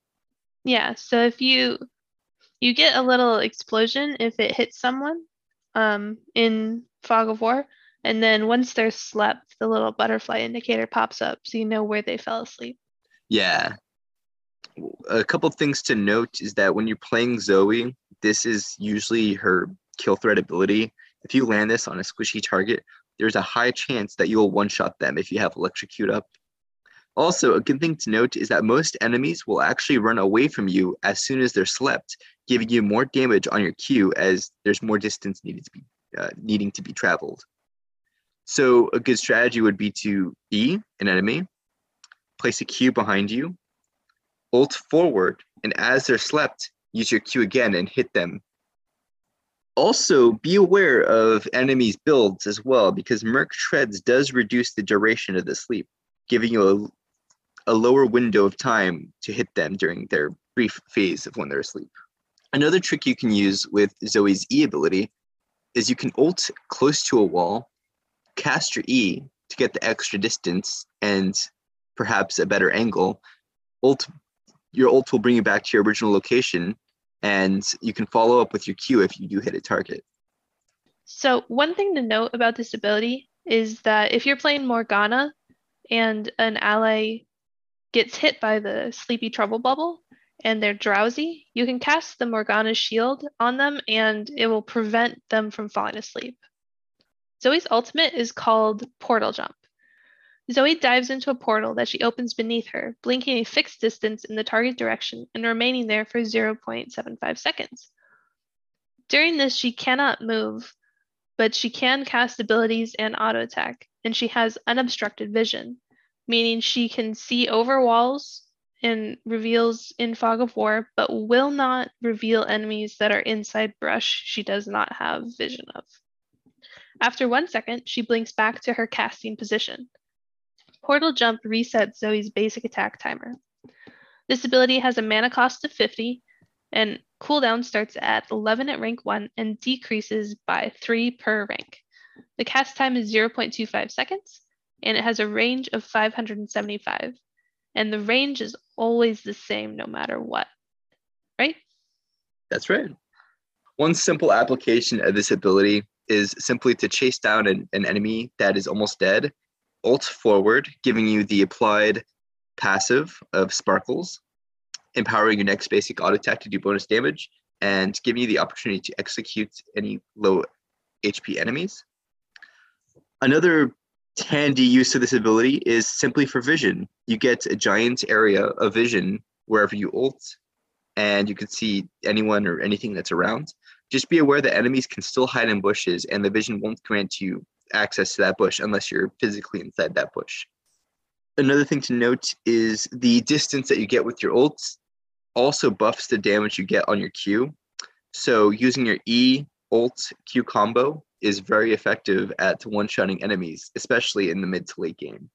Yeah, so if you You get a little explosion if it hits someone um, in Fog of War. And then once they're slept, the little butterfly indicator pops up so you know where they fell asleep. Yeah. A couple things to note is that when you're playing Zoe, this is usually her kill threat ability. If you land this on a squishy target, there's a high chance that you will one shot them if you have electrocute up. Also, a good thing to note is that most enemies will actually run away from you as soon as they're slept, giving you more damage on your Q as there's more distance needed to be uh, needing to be traveled. So a good strategy would be to E an enemy, place a Q behind you, ult forward, and as they're slept, use your Q again and hit them. Also, be aware of enemies' builds as well, because Merc Treads does reduce the duration of the sleep, giving you a, a lower window of time to hit them during their brief phase of when they're asleep. Another trick you can use with Zoe's E ability is you can ult close to a wall cast your E to get the extra distance and perhaps a better angle, ult your ult will bring you back to your original location and you can follow up with your Q if you do hit a target. So one thing to note about this ability is that if you're playing Morgana and an ally gets hit by the sleepy trouble bubble and they're drowsy, you can cast the Morgana shield on them and it will prevent them from falling asleep. Zoe's ultimate is called Portal Jump. Zoe dives into a portal that she opens beneath her, blinking a fixed distance in the target direction and remaining there for 0.75 seconds. During this, she cannot move, but she can cast abilities and auto attack, and she has unobstructed vision, meaning she can see over walls and reveals in Fog of War, but will not reveal enemies that are inside brush she does not have vision of. After one second, she blinks back to her casting position. Portal Jump resets Zoe's basic attack timer. This ability has a mana cost of 50, and cooldown starts at 11 at rank 1 and decreases by 3 per rank. The cast time is 0.25 seconds, and it has a range of 575. And the range is always the same no matter what, right? That's right. One simple application of this ability is simply to chase down an, an enemy that is almost dead, ult forward, giving you the applied passive of sparkles, empowering your next basic auto attack to do bonus damage, and giving you the opportunity to execute any low HP enemies. Another handy use of this ability is simply for vision. You get a giant area of vision wherever you ult, and you can see anyone or anything that's around. Just be aware that enemies can still hide in bushes, and the vision won't grant you access to that bush unless you're physically inside that bush. Another thing to note is the distance that you get with your ults also buffs the damage you get on your Q. So using your E ult Q combo is very effective at one-shotting enemies, especially in the mid to late game.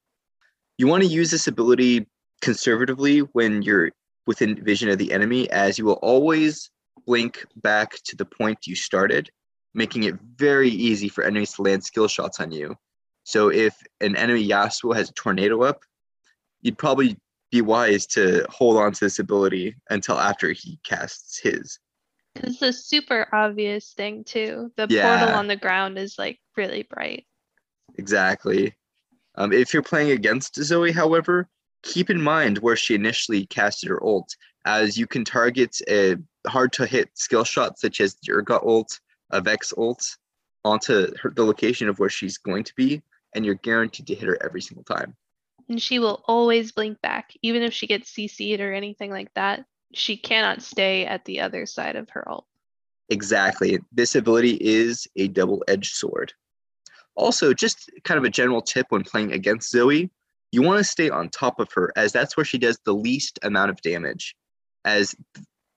You want to use this ability conservatively when you're within vision of the enemy, as you will always blink back to the point you started, making it very easy for enemies to land skill shots on you. So if an enemy Yasuo has a tornado up, you'd probably be wise to hold on to this ability until after he casts his. It's a super obvious thing too. The yeah. portal on the ground is like really bright. Exactly. Um, if you're playing against Zoe, however, keep in mind where she initially casted her ult, as you can target a hard to hit skill shot such as Urgot ult, a Vex ult onto her, the location of where she's going to be, and you're guaranteed to hit her every single time. And she will always blink back, even if she gets CC'd or anything like that. She cannot stay at the other side of her ult. Exactly. This ability is a double edged sword. Also, just kind of a general tip when playing against Zoe, you want to stay on top of her, as that's where she does the least amount of damage. As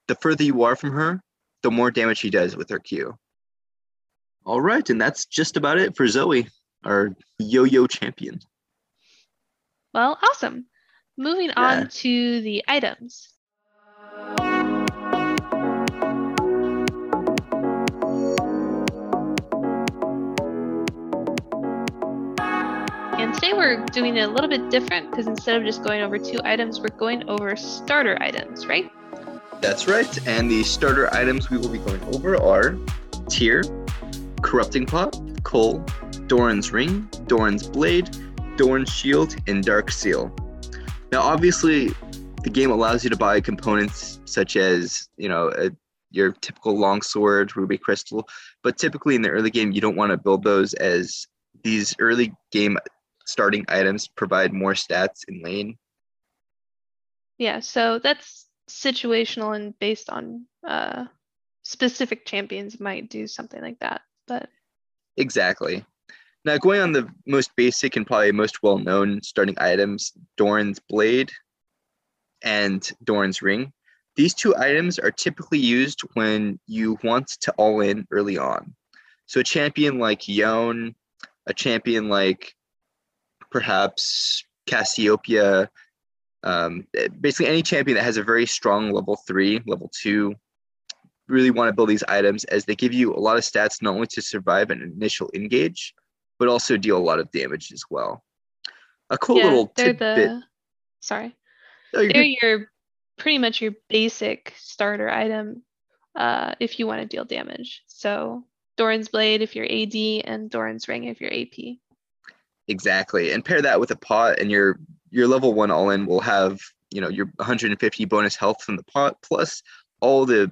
the further you are from her, the more damage she does with her Q. All right, and that's just about it for Zoe, our yo-yo champion. Well, awesome. Moving yeah. on to the items. And today we're doing it a little bit different because instead of just going over two items, we're going over starter items, right? That's right. And the starter items we will be going over are Tear, Corrupting Pot, Cull, Doran's Ring, Doran's Blade, Doran's Shield, and Dark Seal. Now, obviously, the game allows you to buy components such as, you know, a, your typical longsword, ruby crystal, but typically in the early game, you don't want to build those as these early game starting items provide more stats in lane. Yeah, so that's situational and based on uh, specific champions might do something like that. But exactly. Now going on the most basic and probably most well-known starting items, Doran's blade and Doran's ring. These two items are typically used when you want to all in early on. So a champion like Yone, a champion like perhaps Cassiopeia, um, basically any champion that has a very strong level three, level two, really want to build these items as they give you a lot of stats not only to survive an initial engage, but also deal a lot of damage as well. A cool yeah, little tidbit. the sorry. Oh, you're They're good. your pretty much your basic starter item uh, if you want to deal damage. So Doran's blade if you're AD and Doran's ring if you're AP. Exactly. And pair that with a pot and your your level one all in will have, you know, your 150 bonus health from the pot plus all the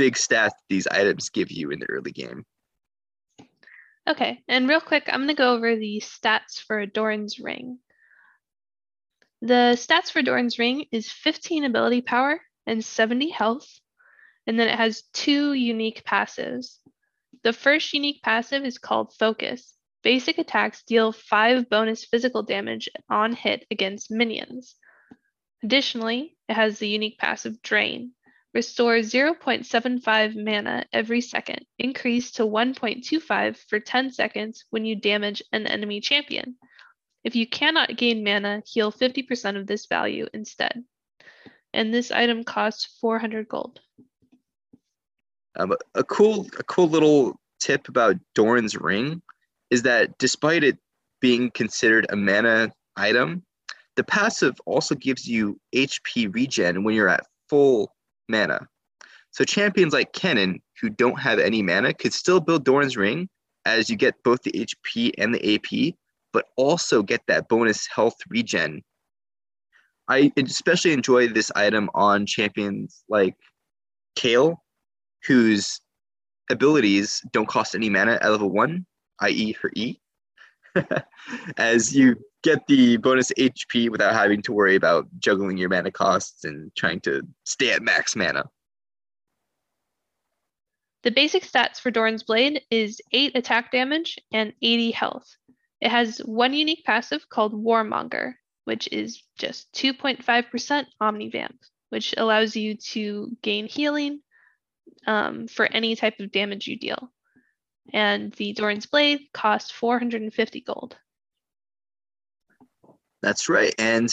big stats these items give you in the early game. Okay, and real quick, I'm gonna go over the stats for Doran's ring. The stats for Doran's ring is 15 ability power and 70 health, and then it has two unique passives. The first unique passive is called Focus. Basic attacks deal 5 bonus physical damage on hit against minions. Additionally, it has the unique passive Drain. Restore 0.75 mana every second, increase to 1.25 for 10 seconds when you damage an enemy champion. If you cannot gain mana, heal 50% of this value instead. And this item costs 400 gold. Um, a cool a cool little tip about Doran's ring is that despite it being considered a mana item, the passive also gives you HP regen when you're at full mana. So champions like Kennen who don't have any mana could still build Doran's ring as you get both the HP and the AP, but also get that bonus health regen. I especially enjoy this item on champions like Kayle, whose abilities don't cost any mana at level one, i.e., her E, (laughs) as you get the bonus HP without having to worry about juggling your mana costs and trying to stay at max mana. The basic stats for Doran's Blade is 8 attack damage and 80 health. It has one unique passive called Warmonger, which is just 2.5% Omnivamp, which allows you to gain healing um, for any type of damage you deal. And the Doran's Blade costs 450 gold. That's right. And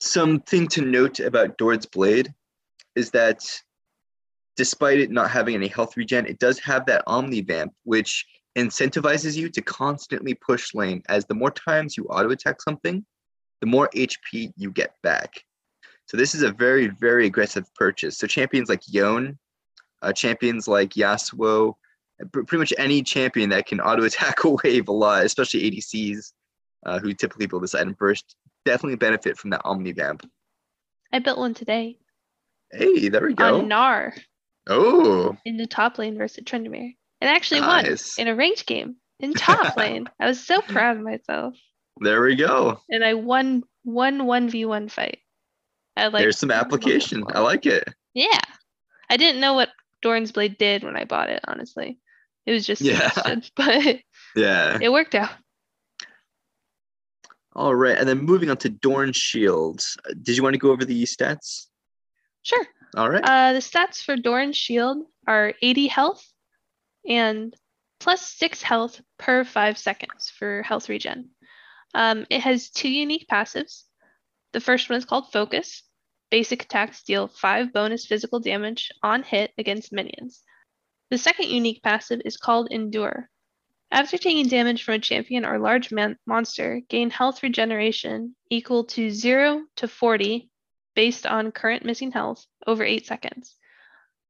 something to note about Dord's Blade is that despite it not having any health regen, it does have that Omnivamp, which incentivizes you to constantly push lane as the more times you auto attack something, the more HP you get back. So this is a very, very aggressive purchase. So champions like Yone, uh, champions like Yasuo, pretty much any champion that can auto attack (laughs) a wave a lot, especially ADCs uh, who typically build this item first, definitely benefit from that Omnivamp. I built one today Hey, there we go. on Gnar Oh, in the top lane versus Tryndamere. And I actually won in a ranked game in top (laughs) lane. I was so proud of myself. there we go. And I won one 1v1 fight. I like There's some application. I like it. Yeah. I didn't know what Doran's Blade did when I bought it, honestly. It was just Yeah. (laughs) but Yeah. it worked out. All right. And then moving on to Dorn Shield. Uh, Did you want to go over the stats? Sure. All right. Uh, the stats for Dorn Shield are 80 health and plus 6 health per 5 seconds for health regen. Um, it has two unique passives. The first one is called Focus. Basic attacks deal 5 bonus physical damage on hit against minions. The second unique passive is called Endure. After taking damage from a champion or large man- monster, gain health regeneration equal to 0 to 40 based on current missing health over 8 seconds.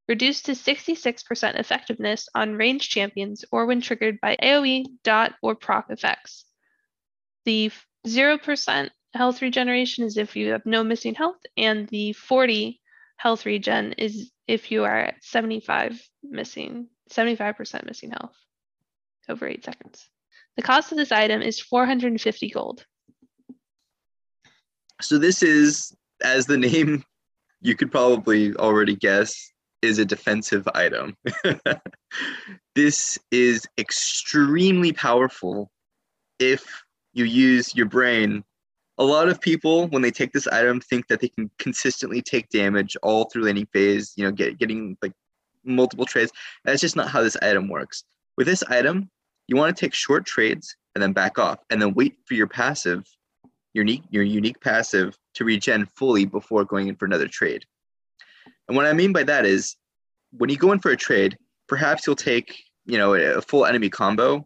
Reduced to 66% effectiveness on ranged champions or when triggered by AoE, dot, or proc effects. The 0% health regeneration is if you have no missing health, and the 40 health regen is if you are at 75 missing, 75% missing health over eight seconds. The cost of this item is 450 gold. So this is, as the name (laughs) you could probably already guess, is a defensive item. (laughs) this is extremely powerful if you use your brain a lot of people when they take this item think that they can consistently take damage all through laning phase you know get, getting like multiple trades that's just not how this item works with this item you want to take short trades and then back off and then wait for your passive your unique your unique passive to regen fully before going in for another trade and what i mean by that is when you go in for a trade perhaps you'll take you know a full enemy combo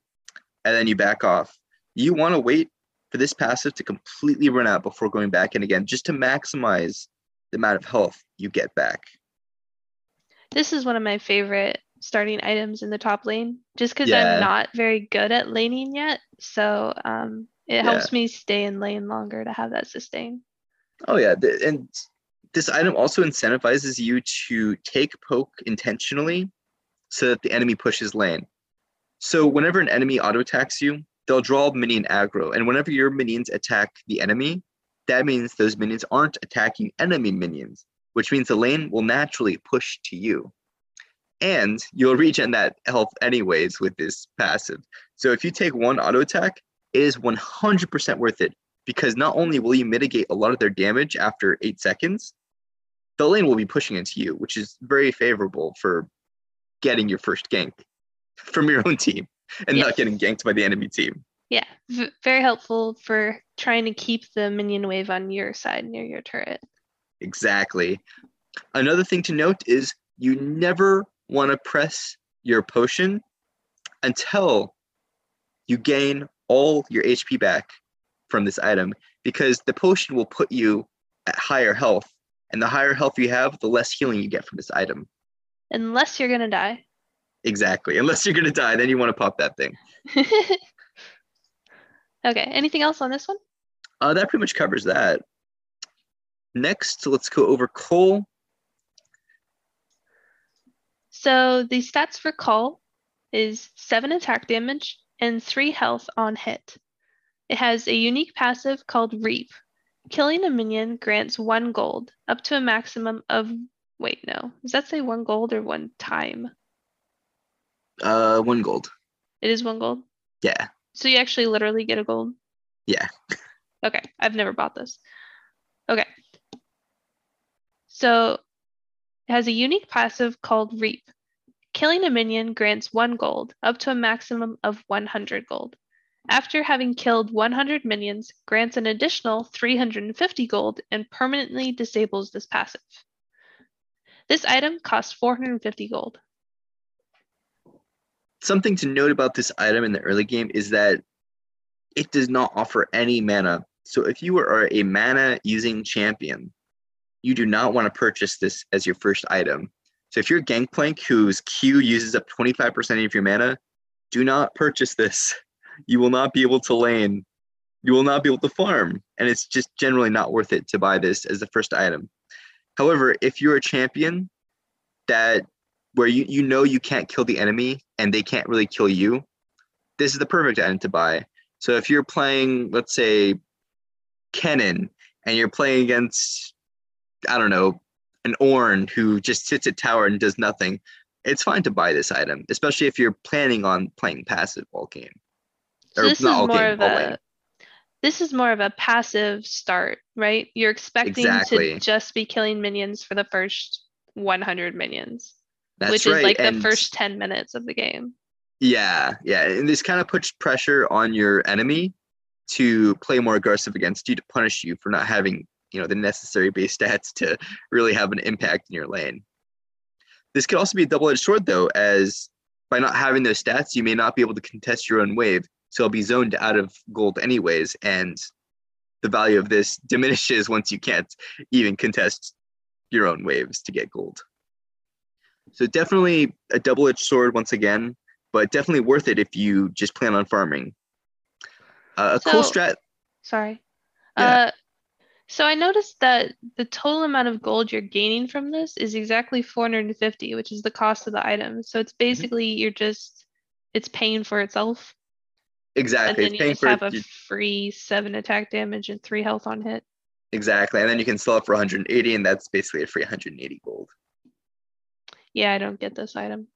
and then you back off you want to wait for this passive to completely run out before going back in again, just to maximize the amount of health you get back. This is one of my favorite starting items in the top lane, just because yeah. I'm not very good at laning yet. So um, it yeah. helps me stay in lane longer to have that sustain. Oh yeah, and this item also incentivizes you to take poke intentionally so that the enemy pushes lane. So whenever an enemy auto attacks you, they'll draw minion aggro. And whenever your minions attack the enemy, that means those minions aren't attacking enemy minions, which means the lane will naturally push to you. And you'll regen that health anyways with this passive. So if you take one auto attack, it is 100% worth it because not only will you mitigate a lot of their damage after eight seconds, the lane will be pushing into you, which is very favorable for getting your first gank from your own team and not getting ganked by the enemy team. Yeah, v- very helpful for trying to keep the minion wave on your side near your turret. Exactly. Another thing to note is you never want to press your potion until you gain all your HP back from this item because the potion will put you at higher health. And the higher health you have, the less healing you get from this item. Unless you're going to die. Exactly. Unless you're gonna die, then you want to pop that thing. (laughs) okay. Anything else on this one? Uh, that pretty much covers that. Next, let's go over Cull. So the stats for Cull is seven attack damage and three health on hit. It has a unique passive called Reap. Killing a minion grants one gold, up to a maximum of. Wait, no. Does that say one gold or one time? Uh, one gold. It is one gold. Yeah. So you actually literally get a gold. Yeah. (laughs) okay, I've never bought this. Okay. So it has a unique passive called Reap. Killing a minion grants one gold, up to a maximum of 100 gold. After having killed 100 minions, grants an additional 350 gold and permanently disables this passive. This item costs 450 gold something to note about this item in the early game is that it does not offer any mana. So if you are a mana using champion, you do not want to purchase this as your first item. So if you're a Gangplank whose Q uses up 25% of your mana, do not purchase this. (laughs) You will not be able to lane. You will not be able to farm. And it's just generally not worth it to buy this as the first item. However, if you're a champion that where you, you know you can't kill the enemy and they can't really kill you, this is the perfect item to buy. So if you're playing, let's say, Kennen, and you're playing against, I don't know, an Ornn who just sits at tower and does nothing, it's fine to buy this item, especially if you're planning on playing passive all game. So this is more game, of a this is more of a passive start, right? You're expecting exactly. to just be killing minions for the first 100 minions. That's which right. is like and the first 10 minutes of the game. Yeah, yeah. And this kind of puts pressure on your enemy to play more aggressive against you to punish you for not having, you know, the necessary base stats to really have an impact in your lane. This could also be a double-edged sword though, as by not having those stats, you may not be able to contest your own wave. So it'll be zoned out of gold anyways, and the value of this (laughs) diminishes once you can't even contest your own waves to get gold. So definitely a double-edged sword once again, but definitely worth it if you just plan on farming. Uh, a So- cool strat. Sorry. Yeah. Uh, so I noticed that the total amount of gold you're gaining from this is exactly 450, which is the cost of the item. So it's Mm-hmm. basically you're just it's paying for itself, Exactly. and then It's you just have a free seven attack damage and three health on hit. exactly, and then you can sell it for 180, and that's basically a free 180 gold. Yeah, I don't get this item.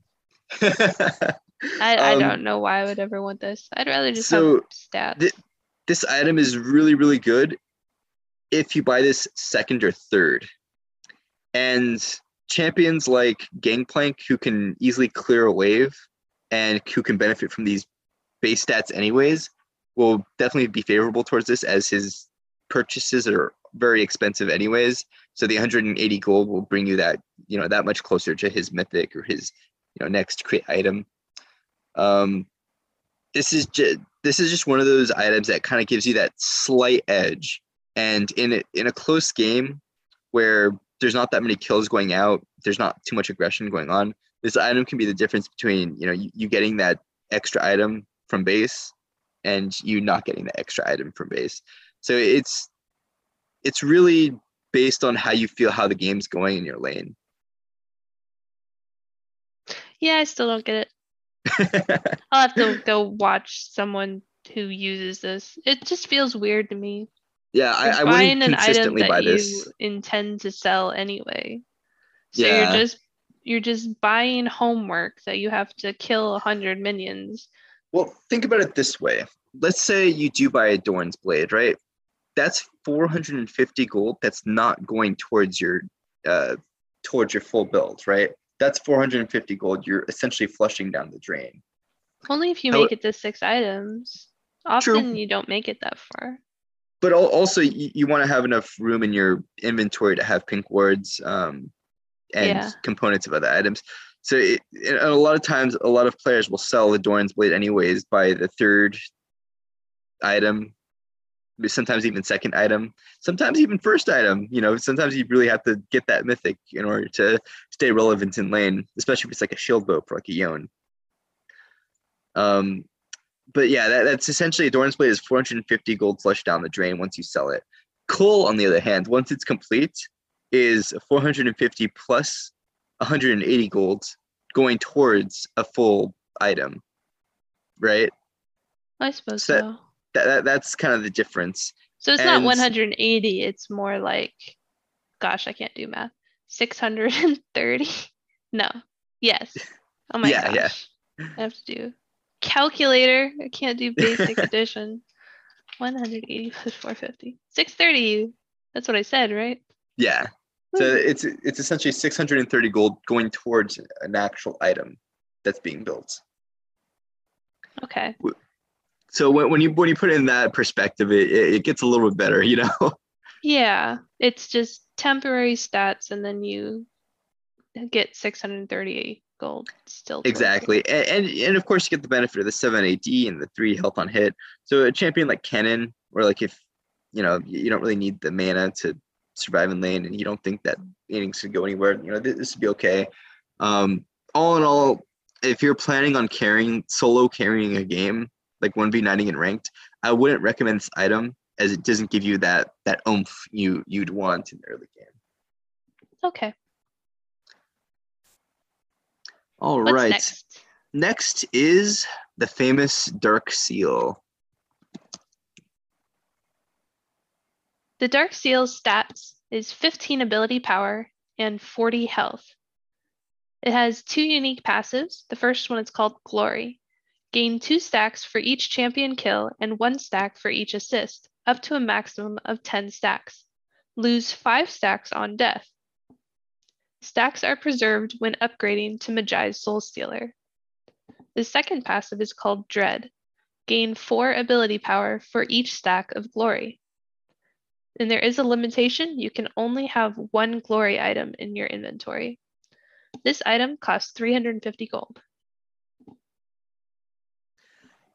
(laughs) I, I Um, don't know why I would ever want this. I'd rather just so have stats. thi- this item is really really good if you buy this second or third. And champions like gangplank who can easily clear a wave and who can benefit from these base stats anyways will definitely be favorable towards this as his purchases are very expensive anyways. So the 180 gold will bring you that you know that much closer to his mythic or his you know next crit item. Um this is just this is just one of those items that kind of gives you that slight edge. And in a, in a close game where there's not that many kills going out, there's not too much aggression going on. This item can be the difference between you know you, you getting that extra item from base and you not getting the extra item from base. So it's it's really based on how you feel how the game's going in your lane. Yeah, I still don't get it. (laughs) I'll have to go watch someone who uses this. It just feels weird to me. Yeah, I, I wouldn't an item consistently that buy you this. intend to sell anyway. So Yeah. you're just you're just buying homework that you have to kill a hundred minions. Well, think about it this way. Let's say you do buy a Dorn's Blade, right? That's 450 gold that's not going towards your uh towards your full build, right? That's 450 gold you're essentially flushing down the drain. Only if you How- make it to six items. Often you don't make it that far. But also you, you want to have enough room in your inventory to have pink wards um and Yeah. components of other items. So it, and a lot of times a lot of players will sell the Dorn's Blade anyways by the third item sometimes even second item, sometimes even first item. You know, sometimes you really have to get that mythic in order to stay relevant in lane, especially if it's like a shield bow for like a Yone. Um, but yeah, that, that's essentially a Dorn's Blade is 450 gold flush down the drain once you sell it. Cull, on the other hand, once it's complete, is 450 plus 180 gold going towards a full item, right? I suppose So- so. That, that that's kind of the difference. So it's not 180, it's more like, gosh, I can't do math. 630? (laughs) No. Yes. Oh my (laughs) Yeah, yeah. gosh. I have to do calculator. I can't do basic (laughs) addition. 180 plus 450. 630. That's what I said, right? Yeah. So Woo. it's it's essentially 630 gold going towards an actual item that's being built. Okay. So when, when you when you put it in that perspective, it, it gets a little bit better, (laughs) you know. Yeah. It's just temporary stats and then you get 638 gold still. exactly, and, and and of course you get the benefit of the seven AD and the three health on hit. So a champion like Kennen, or like if you know you don't really need the mana to survive in lane, and you don't think that innings could go anywhere, you know this, this would be okay. Um, all in all, if you're planning on carrying solo carrying a game like one v nineing and ranked, I wouldn't recommend this item as it doesn't give you that that oomph you you'd want in the early game. Okay. All What's right. next? Next is the famous Dark Seal. The Dark Seal's stats is 15 ability power and 40 health. It has two unique passives. The first one is called Glory. Gain two stacks for each champion kill and one stack for each assist, up to a maximum of 10 stacks. Lose five stacks on death. Stacks are preserved when upgrading to Mejai's Soulstealer. The second passive is called Dread. Gain four ability power for each stack of Glory. And there is a limitation. You can only have one glory item in your inventory. This item costs 350 gold.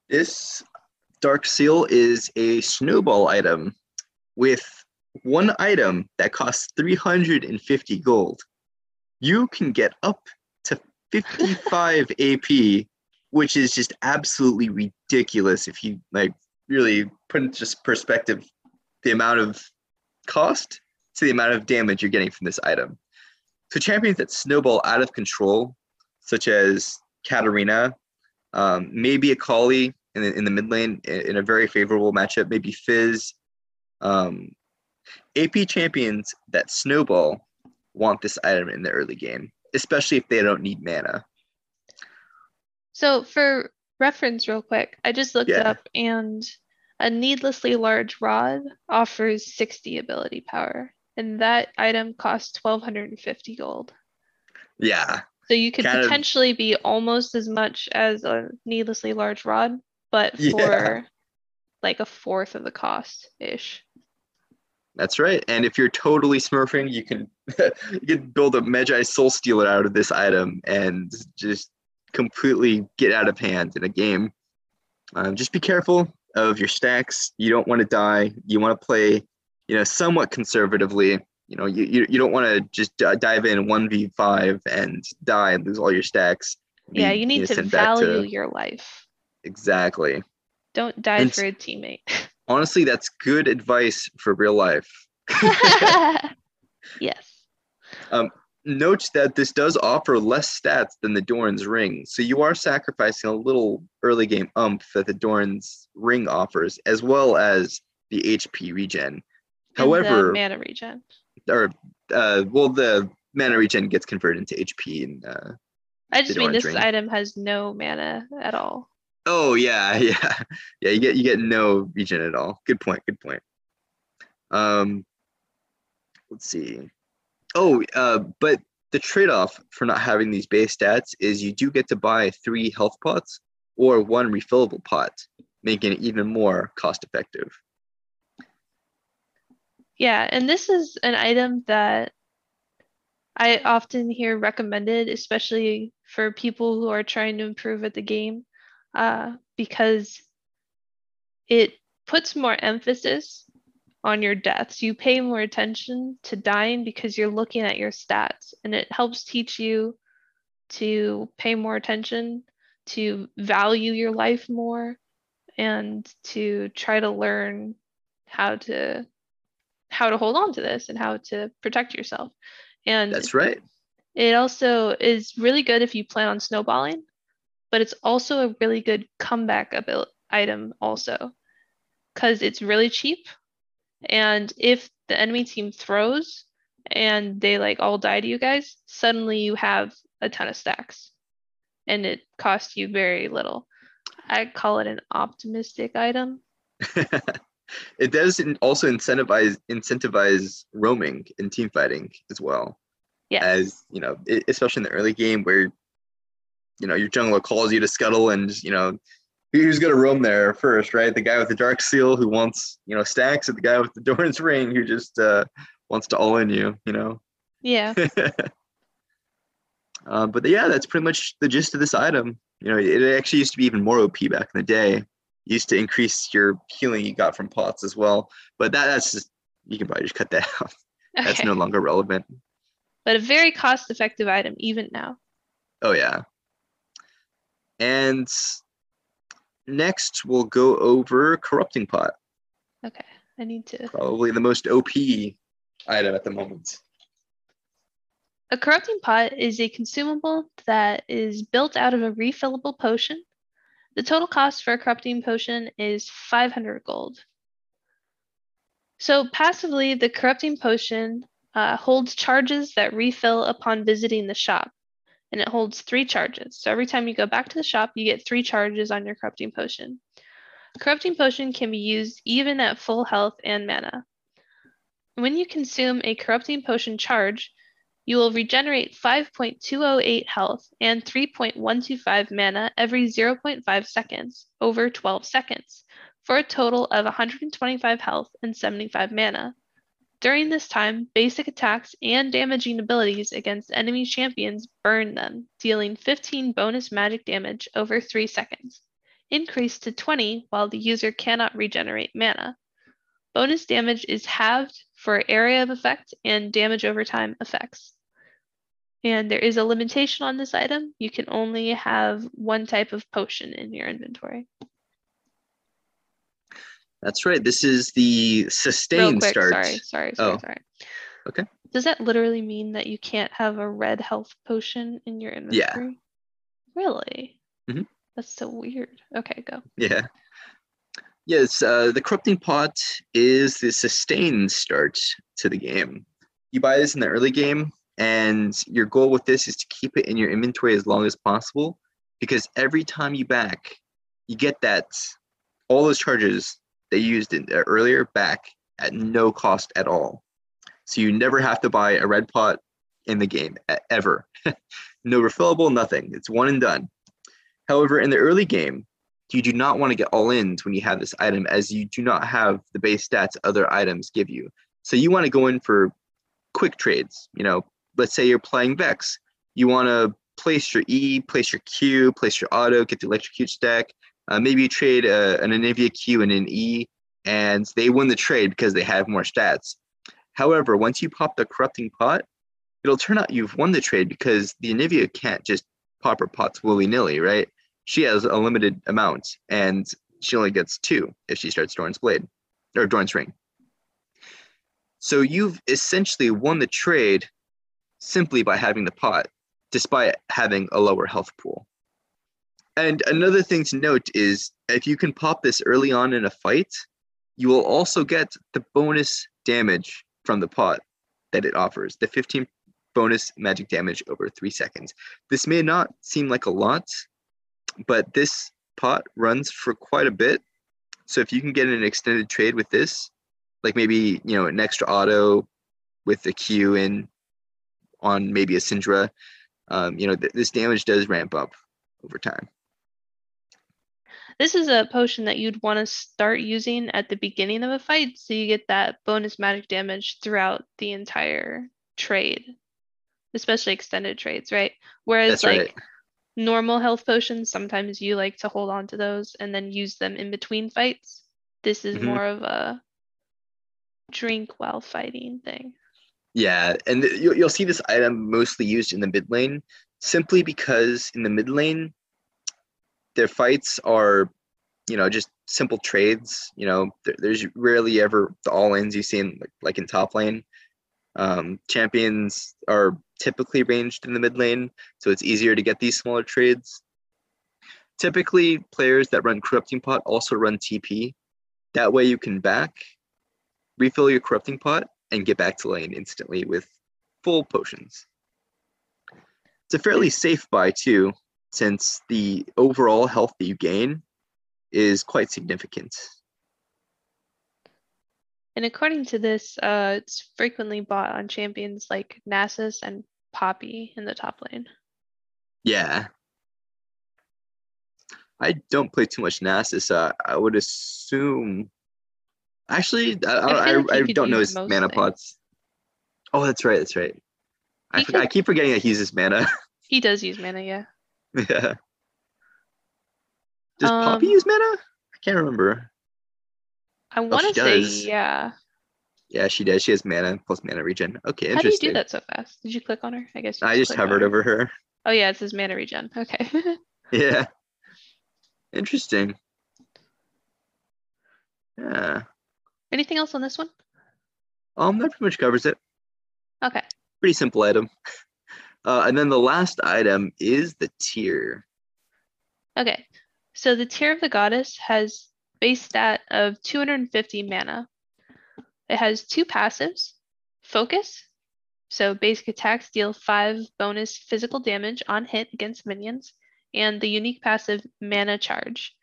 This Dark Seal is a snowball item. with one item that costs 350 gold, you can get up to 55 (laughs) AP, which is just absolutely ridiculous if you like really put into just perspective the amount of cost to the amount of damage you're getting from this item. So champions that snowball out of control, such as Katarina, um, maybe Akali in the, in the mid lane in a very favorable matchup, maybe Fizz. Um, AP champions that snowball want this item in the early game, especially if they don't need mana. So for reference, real quick, I just looked Yeah. up and a needlessly large rod offers 60 ability power, and that item costs 1250 gold. Yeah, So you could Kind of- potentially be almost as much as a needlessly large rod, but (laughs) Yeah. for like a fourth of the cost ish. That's right. And if you're totally smurfing, you can (laughs) you can build a Mejai's Soulstealer out of this item and just completely get out of hand in a game. Um, just be careful of your stacks. You don't want to die. You want to play, you know, somewhat conservatively. You know, you, you, you don't want to just d- dive in 1v5 and die and lose all your stacks. Yeah, Be, you need to value your life. Exactly. Don't die And- for a teammate. (laughs) Honestly, that's good advice for real life. (laughs) yes. Note that this does offer less stats than the Doran's Ring, so you are sacrificing a little early game umph that the Doran's Ring offers, as well as the HP regen. However, mana regen. or uh, well, the mana regen gets converted into HP. And uh, I just mean this ring. item has no mana at all. Oh yeah, (laughs) yeah, yeah. You get you get no regen at all. Good point. Good point. Um, let's see. Oh, uh, but the trade-off for not having these base stats is you do get to buy three health pots or one refillable pot, making it even more cost-effective. Yeah, and this is an item that I often hear recommended, especially for people who are trying to improve at the game, uh, because it puts more emphasis on your deaths. You pay more attention to dying because you're looking at your stats, and it helps teach you to pay more attention, to value your life more, and to try to learn how to how to hold on to this and how to protect yourself. And That's right. it also is really good if you plan on snowballing, but it's also a really good comeback abil- item also because it's really cheap. And if the enemy team throws and they like all die to you guys, suddenly you have a ton of stacks and it costs you very little. I call it an optimistic item. (laughs) it does also incentivize incentivize roaming in team fighting as well. Yes. As you know, especially in the early game where you know your jungler calls you to scuttle, and you know who's going to roam there first, right? The guy with the dark seal who wants you know stacks, or the guy with the (laughs) Doran's ring who just uh, wants to all in you. You know. yeah. (laughs) Uh, but yeah, that's pretty much the gist of this item. You know, it actually used to be even more OP back in the day. It used to increase your healing you got from pots as well. But that, that's just you can probably just cut that (laughs) out. That's no longer relevant. but a very cost effective item even now. Oh yeah. And next we'll go over corrupting pot, Okay. I need to. probably the most OP item at the moment. A corrupting pot is a consumable that is built out of a refillable potion. The total cost for a corrupting potion is 500 gold. So passively, the corrupting potion uh, holds charges that refill upon visiting the shop, and it holds three charges. So every time you go back to the shop, you get three charges on your corrupting potion. Corrupting potion can be used even at full health and mana. When you consume a corrupting potion charge, you will regenerate 5.208 health and 3.125 mana every 0.5 seconds over 12 seconds for a total of 125 health and 75 mana. During this time, basic attacks and damaging abilities against enemy champions burn them, dealing 15 bonus magic damage over 3 seconds, increased to 20 while the user cannot regenerate mana. Bonus damage is halved for area of effect and damage over time effects. And there is a limitation on this item. You can only have one type of potion in your inventory. That's right. This is the Real sustain quick, start. sorry, sorry, sorry, Oh. sorry. Okay. Does that literally mean that you can't have a red health potion in your inventory? Yeah. Really? Mhm. That's so weird. Okay, go. Yeah. Yes, uh, the corrupting pot is the sustain start to the game. You buy this in the early game, and your goal with this is to keep it in your inventory as long as possible, because every time you back, you get that all those charges they used uh, earlier back at no cost at all. So you never have to buy a red pot in the game ever. (laughs) no refillable, nothing. It's one and done. However, in the early game, you do not want to get all ins when you have this item as you do not have the base stats other items give you. So you want to go in for quick trades. You know, let's say you're playing Vex. You want to place your E, place your Q, place your auto, get the electrocute stack. Uh, maybe you trade uh, an Anivia Q and an E, and they win the trade because they have more stats. However, once you pop the corrupting pot, it'll turn out you've won the trade because the Anivia can't just pop her pots willy nilly, right? She has a limited amount and she only gets two if she starts Doran's Blade or Doran's Ring. So you've essentially won the trade simply by having the pot, despite having a lower health pool. And another thing to note is if you can pop this early on in a fight, you will also get the bonus damage from the pot that it offers, the 15 bonus magic damage over three seconds. This may not seem like a lot, but this pot runs for quite a bit. So if you can get an extended trade with this, like maybe you know an extra auto with the Q in on maybe a Syndra, um, you know th- this damage does ramp up over time. This is a potion that you'd want to start using at the beginning of a fight so you get that bonus magic damage throughout the entire trade, especially extended trades, right? Whereas That's like right. normal health potions, sometimes you like to hold on to those and then use them in between fights. This is Mhm. more of a drink while fighting thing. Yeah, and you'll see this item mostly used in the mid lane simply because in the mid lane, their fights are, you know, just simple trades. You know, there, there's rarely ever the all ins you see in like, like in top lane. Um, champions are typically ranged in the mid lane, so it's easier to get these smaller trades. Typically, players that run corrupting pot also run TP. That way, you can back, refill your corrupting pot, and get back to lane instantly with full potions. It's a fairly safe buy too, since the overall health that you gain is quite significant. And according to this, uh, it's frequently bought on champions like Nasus and Poppy in the top lane. Yeah. I don't play too much Nasus. Uh, I would assume. Actually, I, I I, like I, don't know his mana things. pots. Oh, that's right. That's right. I, forgot, I keep forgetting that he uses mana. (laughs) He does use mana, yeah. (laughs) yeah. Does Poppy Um, use mana? I can't remember. I want to she say, does. yeah. Yeah, she does. She has mana plus mana regen. Okay, interesting. How do you do that so fast? Did you click on her? I guess you I just hovered her. over her. Oh yeah, it says mana regen. Okay. (laughs) Yeah. Interesting. Yeah. Anything else on this one? Um, that pretty much covers it. Okay. Pretty simple item. Uh, and then the last item is the Tear. Okay. So the Tear of the Goddess has base stat of 250 mana. It has two passives. Focus. So basic attacks deal five bonus physical damage on hit against minions. And the unique passive Mana Charge.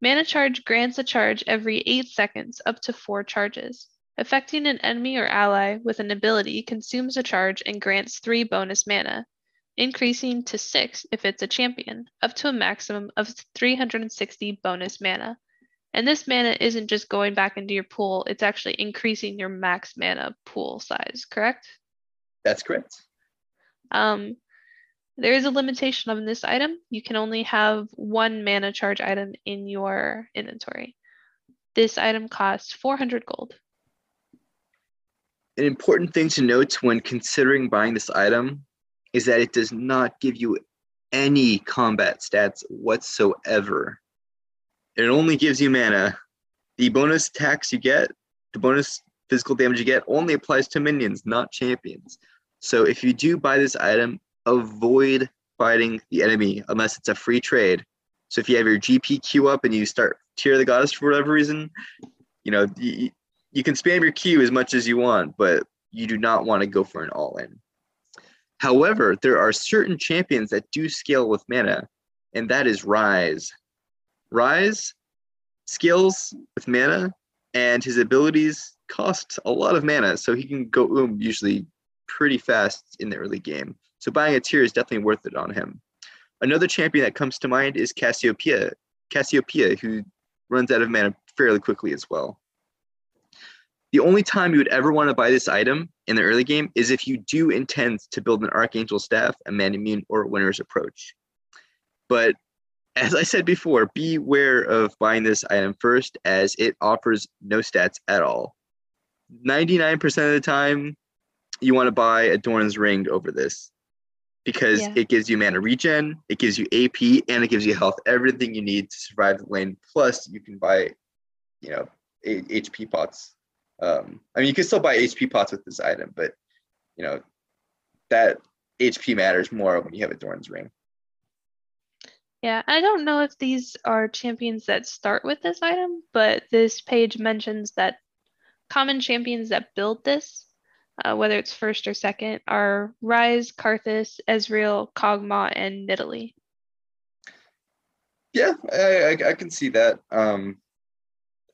Mana Charge grants a charge every eight seconds up to four charges. Affecting an enemy or ally with an ability consumes a charge and grants three bonus mana increasing to 6 if it's a champion, up to a maximum of 360 bonus mana. And this mana isn't just going back into your pool, it's actually increasing your max mana pool size, correct? That's correct. Um, there is a limitation on this item. You can only have one mana charge item in your inventory. This item costs 400 gold. An important thing to note when considering buying this item is that it does not give you any combat stats whatsoever. It only gives you mana. The bonus attacks you get, the bonus physical damage you get, only applies to minions, not champions. So if you do buy this item, avoid fighting the enemy unless it's a free trade. So if you have your GP queue up and you start Tear the Goddess for whatever reason, you know, you, can spam your Q as much as you want, but you do not want to go for an all in. However, there are certain champions that do scale with mana, and that is Ryze. Ryze scales with mana, and his abilities cost a lot of mana, so he can go um usually pretty fast in the early game. So buying a Tear is definitely worth it on him. Another champion that comes to mind is Cassiopeia, Cassiopeia, who runs out of mana fairly quickly as well. The only time you would ever want to buy this item in the early game is if you do intend to build an Archangel Staff, a Manamune, or a Winter's Approach. But as I said before, beware of buying this item first as it offers no stats at all. 99% of the time, you want to buy a Doran's Ring over this because yeah. it gives you mana regen, it gives you AP, and it gives you health, everything you need to survive the lane. Plus, you can buy, you know, HP pots um, I mean, you can still buy HP pots with this item, but you know that HP matters more when you have a Doran's ring. Yeah, I don't know if these are champions that start with this item, but this page mentions that common champions that build this, uh, whether it's first or second, are Ryze, Karthus, Ezreal, Kog'Maw, and Nidalee. Yeah, I, I, I can see that. Um,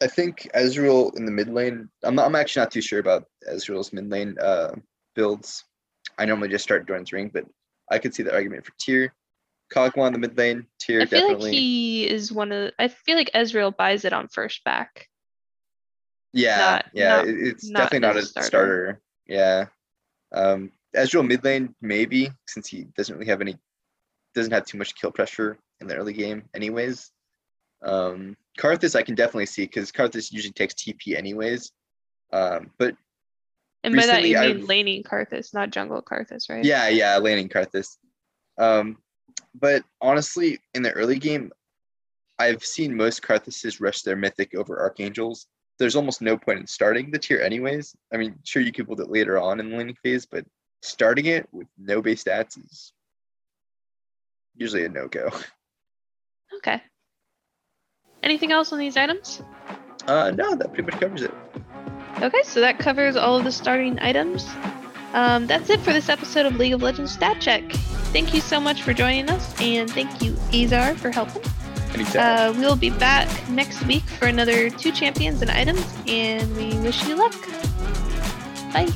I think Ezreal in the mid lane. I'm not, I'm actually not too sure about Ezreal's mid lane uh, builds. I normally just start Doran's Ring, but I could see the argument for Tear. Kog'Maw in the mid lane, Tear I feel definitely. like he is one of. I feel like Ezreal buys it on first back. Yeah, not, yeah, not, it's not definitely not a starter. starter. Yeah, um, Ezreal mid lane maybe since he doesn't really have any, doesn't have too much kill pressure in the early game, anyways. Um, Karthus, I can definitely see because Karthus usually takes TP anyways. Um, but and by that you mean I've, laning Karthus, not jungle Karthus, right? Yeah, yeah, laning Karthus. Um, but honestly, in the early game, I've seen most Karthuses rush their mythic over Archangels. There's almost no point in starting the Tear, anyways. I mean, sure you could build it later on in the laning phase, but starting it with no base stats is usually a no go. Okay. Anything else on these items? Uh, no, that pretty much covers it. Okay, so that covers all of the starting items. Um, that's it for this episode of League of Legends Stat Check. Thank you so much for joining us, and thank you, Azar, for helping. Uh, we'll be back next week for another two champions and items, and we wish you luck. Bye.